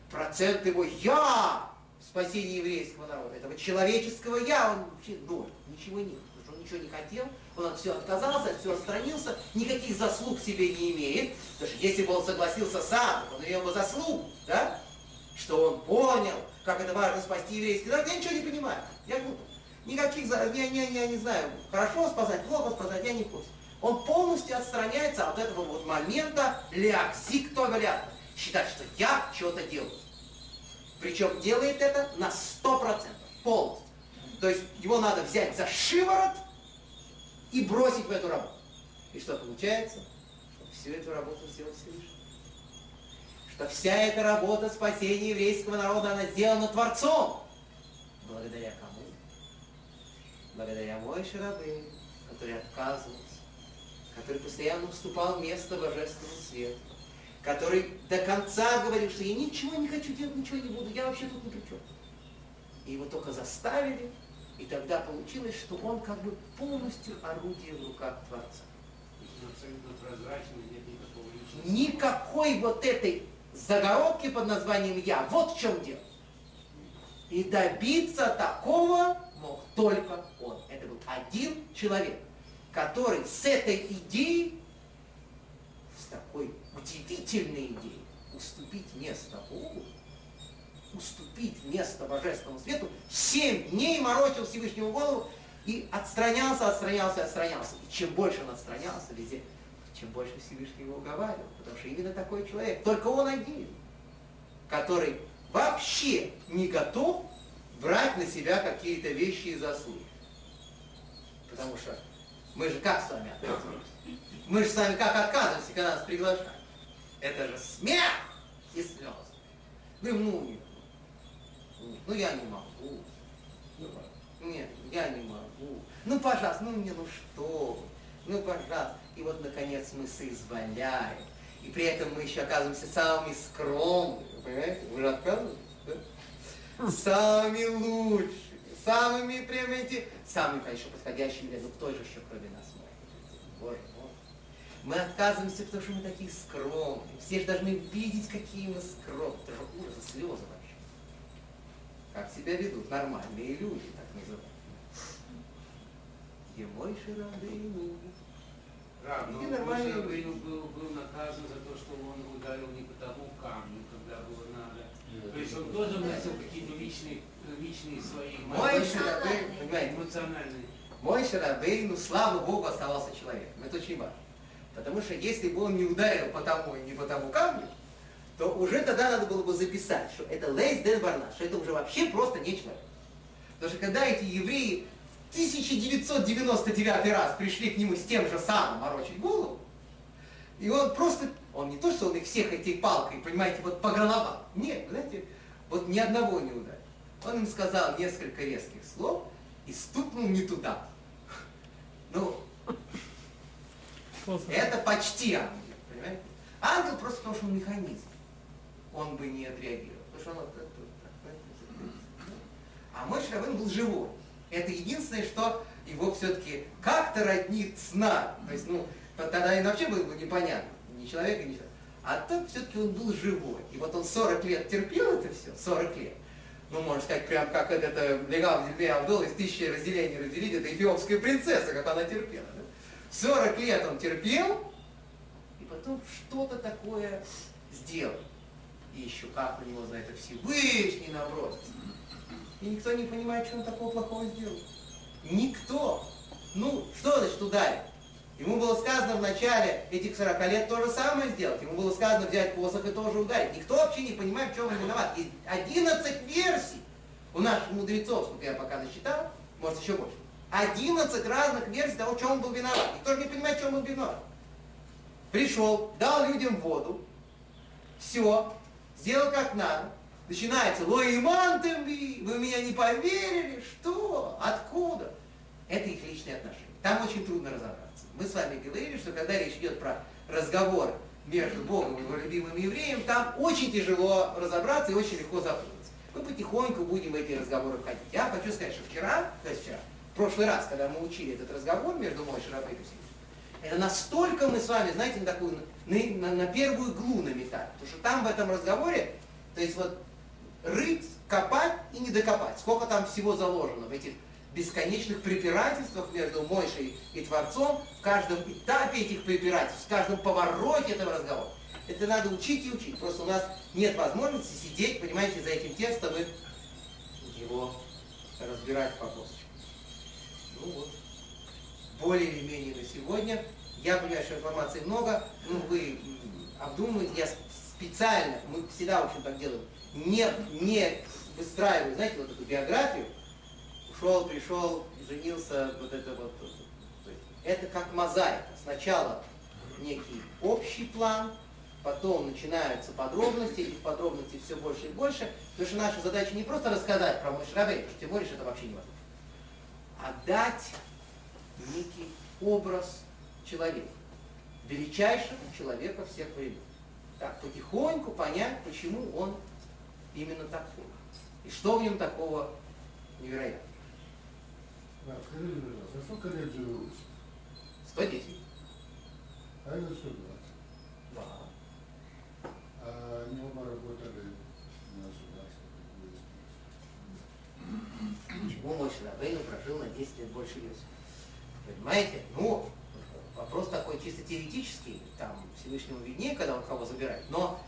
процент его «я» в спасении еврейского народа, этого человеческого «я», он вообще ноль, ничего нет. Потому что он ничего не хотел, он от всего отказался, от всего отстранился, никаких заслуг себе не имеет. Потому что если бы он согласился сам, он имел бы заслугу, да? что он понял, как это важно спасти еврейский народ, я ничего не понимаю. Я глупый. Никаких, я, я, я не знаю, хорошо спасать, плохо спасать, я не в. Он полностью отстраняется от этого вот момента ляксик то говорят. Считать, что я чего-то делаю. Причем делает это на 100%, полностью. То есть его надо взять за шиворот и бросить в эту работу. И что получается? Что всю эту работу сделал Всевышний. Что вся эта работа спасения еврейского народа, она сделана Творцом. Благодаря кому? Благодаря мой Шарабей, который отказывался, который постоянно уступал место божественному свету, который до конца говорил, что я ничего не хочу делать, ничего не буду, я вообще тут ни при чем. И его только заставили, и тогда получилось, что он как бы полностью орудие в руках Творца. Абсолютно прозрачный, нет никакого личного. Никакой вот этой загородки под названием «я». Вот в чем дело. И добиться такого мог только он. Это был один человек, который с этой идеей, с такой удивительной идеей, уступить место Богу, уступить место Божественному Свету, семь дней морочил Всевышнему голову и отстранялся, отстранялся, отстранялся. И чем больше он отстранялся везде, чем больше Всевышний его уговаривал. Потому что именно такой человек, только он один, который вообще не готов брать на себя какие-то вещи и заслуги. Потому что мы же как с вами отказываемся? Мы же с вами как отказываемся, когда нас приглашают? Это же смех и слезы. Ну, ну, нет. Ну, я не могу. Нет, я не могу. Ну, пожалуйста, ну мне, ну что вы? Ну, пожалуйста. И вот, наконец, мы соизволяем. И при этом мы еще оказываемся самыми скромными. Вы понимаете? Вы же отказываетесь, да? Самыми лучшими, самыми, прям эти, самыми, конечно, подходящими, ну кто же еще кроме нас может? Боже мой. Мы отказываемся, потому что мы такие скромные. Все же должны видеть, какие мы скромные. Это же ужас, слезы вообще. Как себя ведут нормальные люди, так называемые. И мой Ширабейну. Рав, но Иди нормально. Моше Рабейну был, был наказан за то, что он ударил не по тому камню, когда было надо. То есть он тоже вносил какие-то личные, личные свои Мой Ширабейну, понимаете, эмоциональные. Мой Шарабейну, слава Богу, оставался человеком. Это очень важно. Потому что если бы он не ударил по тому и не по тому камню, то уже тогда надо было бы записать, что это Лейс Ден Барнаш, что это уже вообще просто не человек. Потому что когда эти евреи в 1999 раз пришли к нему с тем же самым морочить голову, и он просто, он не то, что он их всех этой палкой, понимаете, вот по головам. Нет, знаете, вот ни одного не ударил. Он им сказал несколько резких слов и стукнул не туда. Ну, это почти ангел, понимаете? Ангел просто потому, что он механизм. Он бы не отреагировал. Потому что он вот так, знаете, А мой Шравен был живой. Это единственное, что его все-таки как-то роднит с нами. То есть, ну, тогда и вообще было бы непонятно. Ни человека, ни человека. А так все-таки он был живой. И вот он 40 лет терпел это все, 40 лет. Ну, можно сказать, прям как это, это Легав Зельбей Абдул из тысячи разделений разделить, это эфиопская принцесса, как она терпела. да? 40 лет он терпел, и потом что-то такое сделал. И еще как у него за это Всевышний набросится. И никто не понимает, что он такого плохого сделал. Никто. Ну, что значит ударить? Ему было сказано в начале этих 40 лет то же самое сделать. Ему было сказано взять посох и тоже ударить. Никто вообще не понимает, в чем он виноват. И 11 версий у наших мудрецов, сколько я пока насчитал, может еще больше. 11 разных версий того, в чем он был виноват. Никто же не понимает, в чем он виноват. Пришел, дал людям воду, все, сделал как надо. Начинается, лоиман вы меня не поверили, что, откуда? Это их личные отношения. Там очень трудно разобраться. Мы с вами говорили, что когда речь идет про разговор между Богом и его любимым евреем, там очень тяжело разобраться и очень легко запутаться. Мы потихоньку будем в эти разговоры входить. Я хочу сказать, что вчера, то есть вчера, в прошлый раз, когда мы учили этот разговор между Шарабей и Всевышним, это настолько мы с вами, знаете, на такую, на, на, на первую иглу наметали. Потому что там в этом разговоре, то есть вот рыть, копать и не докопать. Сколько там всего заложено в этих бесконечных препирательствах между Мойшей и Творцом, в каждом этапе этих препирательств, в каждом повороте этого разговора. Это надо учить и учить. Просто у нас нет возможности сидеть, понимаете, за этим текстом и его разбирать по косточкам. Ну вот. Более или менее на сегодня. Я понимаю, что информации много. Ну, вы обдумываете. Я специально, мы всегда, в общем, так делаем, не, не выстраиваю, знаете, вот эту биографию, ушел, пришел, женился, вот это вот. Это как мозаика. Сначала некий общий план, потом начинаются подробности, этих подробностей все больше и больше, потому что наша задача не просто рассказать про мой Шрабей, потому что тем более, что это вообще невозможно, а дать некий образ человека, величайшего человека всех времен. Так, потихоньку понять, почему он именно такой. И что в нем такого невероятного. Да, скажите, пожалуйста, а сколько лет жил Иосиф? 110. А это 120. Да. А они оба работали на вы Почему мой Шрабейну прожил на 10 лет больше Иосифа? Понимаете? Ну, вопрос такой чисто теоретический, там Всевышнему виднее, когда он кого забирает. Но,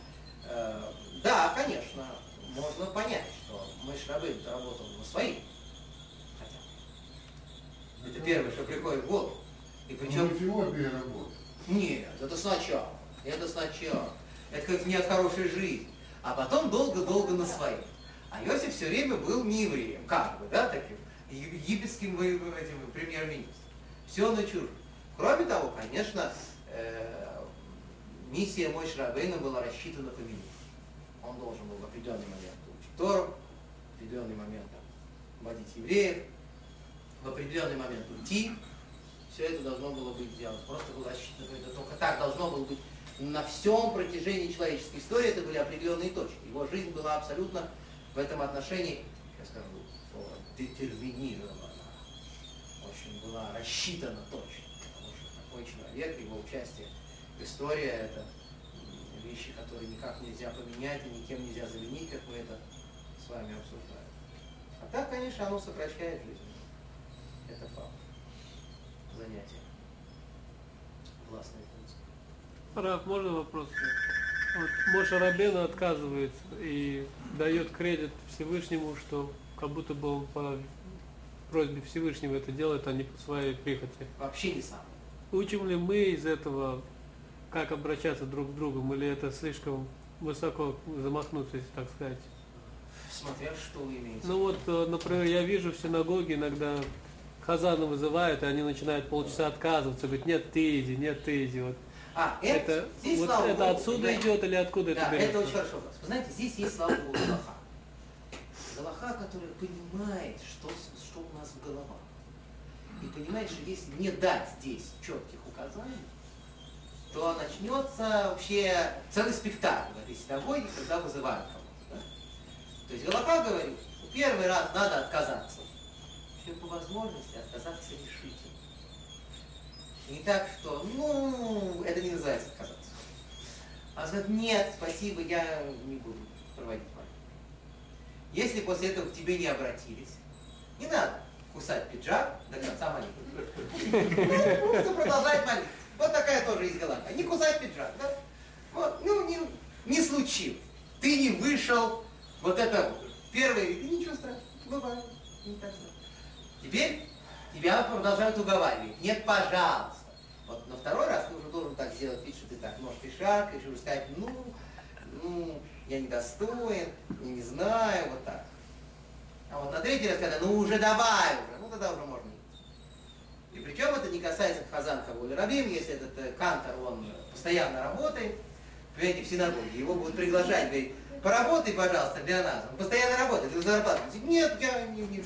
э, да, конечно, можно понять, что мой Шрабейн работал на своих. Это первое, что приходит в голову. И Причем... в Эфиопии работал. Нет, это сначала. Это сначала. Это как не от хорошей жизни. А потом долго-долго на своих. А Иосиф все время был не евреем, как бы, да, таким египетским этим премьер-министром. Все на чужих. Кроме того, конечно, э, миссия мой Шрабейна была рассчитана по меню. Он должен был в определенный момент учить Тору, в определенный момент там, водить евреев, в определенный момент уйти. Все это должно было быть сделано. Просто было рассчитано, это только так должно было быть на всем протяжении человеческой истории. Это были определенные точки. Его жизнь была абсолютно в этом отношении, я скажу, детерминирована. Очень была рассчитана точно. Потому что такой человек, его участие История это вещи, которые никак нельзя поменять и никем нельзя заменить, как мы это с вами обсуждаем. А так, конечно, оно сокращает жизнь. Это факт. Занятие. Властные функции. Раф, можно вопрос? Вот Моша Рабена отказывается и дает кредит Всевышнему, что как будто бы он по просьбе Всевышнего это делает, а не по своей прихоти. Вообще не сам. Учим ли мы из этого, как обращаться друг к другу, или это слишком высоко замахнуться, если так сказать? Смотря что вы имеете. Ну вот, э, например, я вижу в синагоге иногда Хазана вызывают, и они начинают полчаса отказываться, говорят, нет, ты иди, нет, ты иди. Вот А, это, это, здесь, вот это Богу, отсюда понимаете, идет или откуда Да, это это берется? очень хорошо. Вы знаете, здесь есть, слава Богу, Галаха. Галаха, которая понимает, что, что у нас в головах. И понимает, что если не дать здесь четких указаний, то начнется вообще целый спектакль в этой синагоге, когда вызывают кого-то. да. То есть Галаха говорит, первый раз надо отказаться. Еще по возможности отказаться решительно. Не так, что, ну, это не называется отказаться. А сказать, нет, спасибо, я не буду проводить молитву. Если после этого к тебе не обратились, не надо кусать пиджак до конца молитвы. Просто продолжать молитву. Вот такая тоже есть галактика. Не кусать пиджак, да? Вот, ну, не, не случилось. Ты не вышел, вот это вот. И ничего страшного, бывает, не так страшно. Теперь тебя продолжают уговаривать. Нет, пожалуйста. Вот на второй раз ты уже должен так сделать вид, что ты так ножкой шаркаешь, и уже сказать, ну, ну, я недостоин, я не знаю, вот так. А вот на третий раз, когда, ну уже давай уже, ну тогда уже можно. И причем это не касается Хазан Кабуля Рабим, если этот э, кантор, он постоянно работает, понимаете, в синагоге, его будут приглашать, говорить, поработай, пожалуйста, для нас. Он постоянно работает. Он говорит, Нет, я не, не,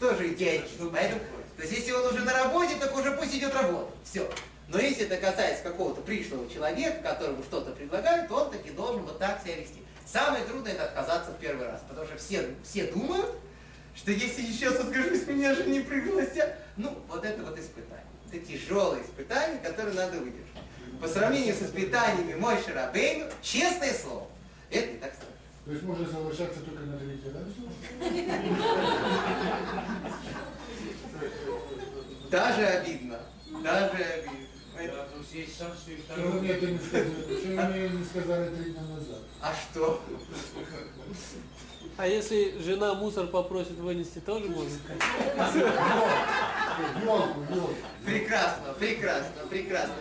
тоже идиотизм. Поэтому, то есть если он уже на работе, так уже пусть идет работать. Все. Но если это касается какого-то пришлого человека, которому что-то предлагают, то он таки должен вот так себя вести. Самое трудное это отказаться в первый раз, потому что все, все думают, что если сейчас откажусь, меня же не пригласят. Ну, вот это вот испытание. Это тяжелые испытания, которые надо выдержать. По сравнению с испытаниями Мой Шарабейну, честное слово, это не так страшно. То есть можно соглашаться только на третий раз? Даже обидно. Даже обидно. Да, и мне это сказали? Мне не сказали три дня назад? А что? А если жена мусор попросит вынести, тоже можно? Елку, елку. Прекрасно, прекрасно, прекрасно.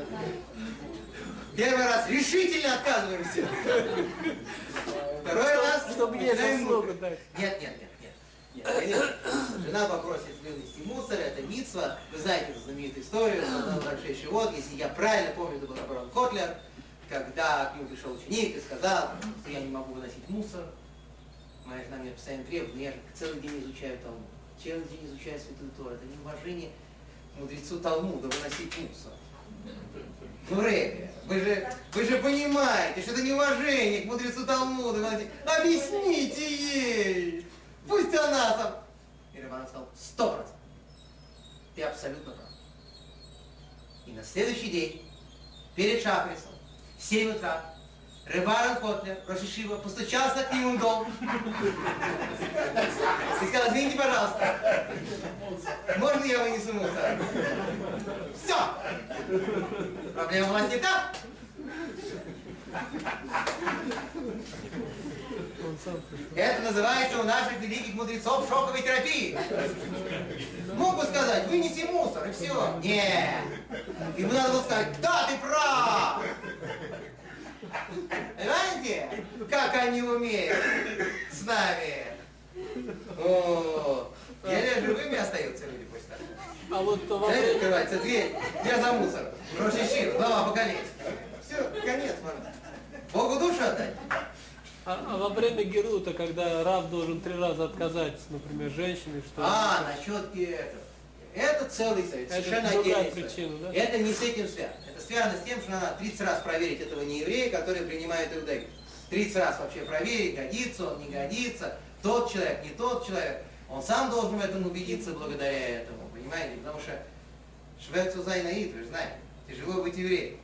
Первый раз решительно отказываемся. Второй раз Чтобы начинаем заслугу дать. Нет, нет, нет, нет. конечно, жена попросит вынести мусор, это митсва. Вы знаете эту знаменитую историю, большой вот, если я правильно помню, это был Абрам Котлер, когда к нему пришел ученик и сказал, что я не могу выносить мусор. Моя жена мне постоянно требует, но я же целый день изучаю Талмуд. Целый день изучаю Святую Тору. Это неуважение мудрецу Талмуда выносить мусор. Рэбби, вы же, вы же понимаете, что это неуважение к мудрецу Талмуда. Объясните ей! Пусть она там... И Рабанан сказал, сто процентов. Ты абсолютно прав. И на следующий день, перед Шахрисом, в 7 утра, Рыбаран Котлер, Рошишива, постучался к нему в дом. И сказал, извините, пожалуйста, можно я вынесу мусор? Все! Проблема у вас не та? Он сам пришел. Это называется у наших великих мудрецов шоковой терапии. Могу сказать, вынеси мусор, и все. Нет. Ему надо было сказать, да, ты прав. Понимаете, как они умеют с нами? О, еле живыми остаются люди после такого. А вот во Знаете, время, открывается дверь, я за мусор. Рошишир, глава поколения. Все, конец, можно. Богу душу отдать. а, а во время Герута, когда Рав должен три раза отказать, например, женщине, что... А, насчет этого. Это целый совет, совершенно отдельный причина, да? Это не с этим связано. Связано с тем, что надо 30 раз проверить этого нееврея, который принимает иудаизм. 30 раз вообще проверить, годится он, не годится, тот человек, не тот человек. Он сам должен в этом убедиться благодаря этому, понимаете? Потому что Швецу Зайнаид, вы же знаете, Тяжело быть евреем.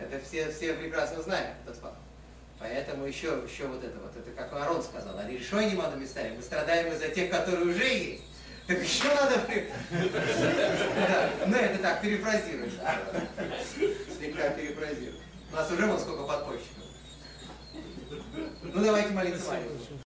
Это все, все прекрасно знают этот факт. Поэтому еще, еще вот это вот, это как Арон сказал, а решой не надо местами. Мы страдаем из-за тех, которые уже есть. Так еще надо... Да, ну это так, перефразируешь. Слегка перефразируешь. У нас уже вон сколько подпольщиков. Ну давайте молиться Марию.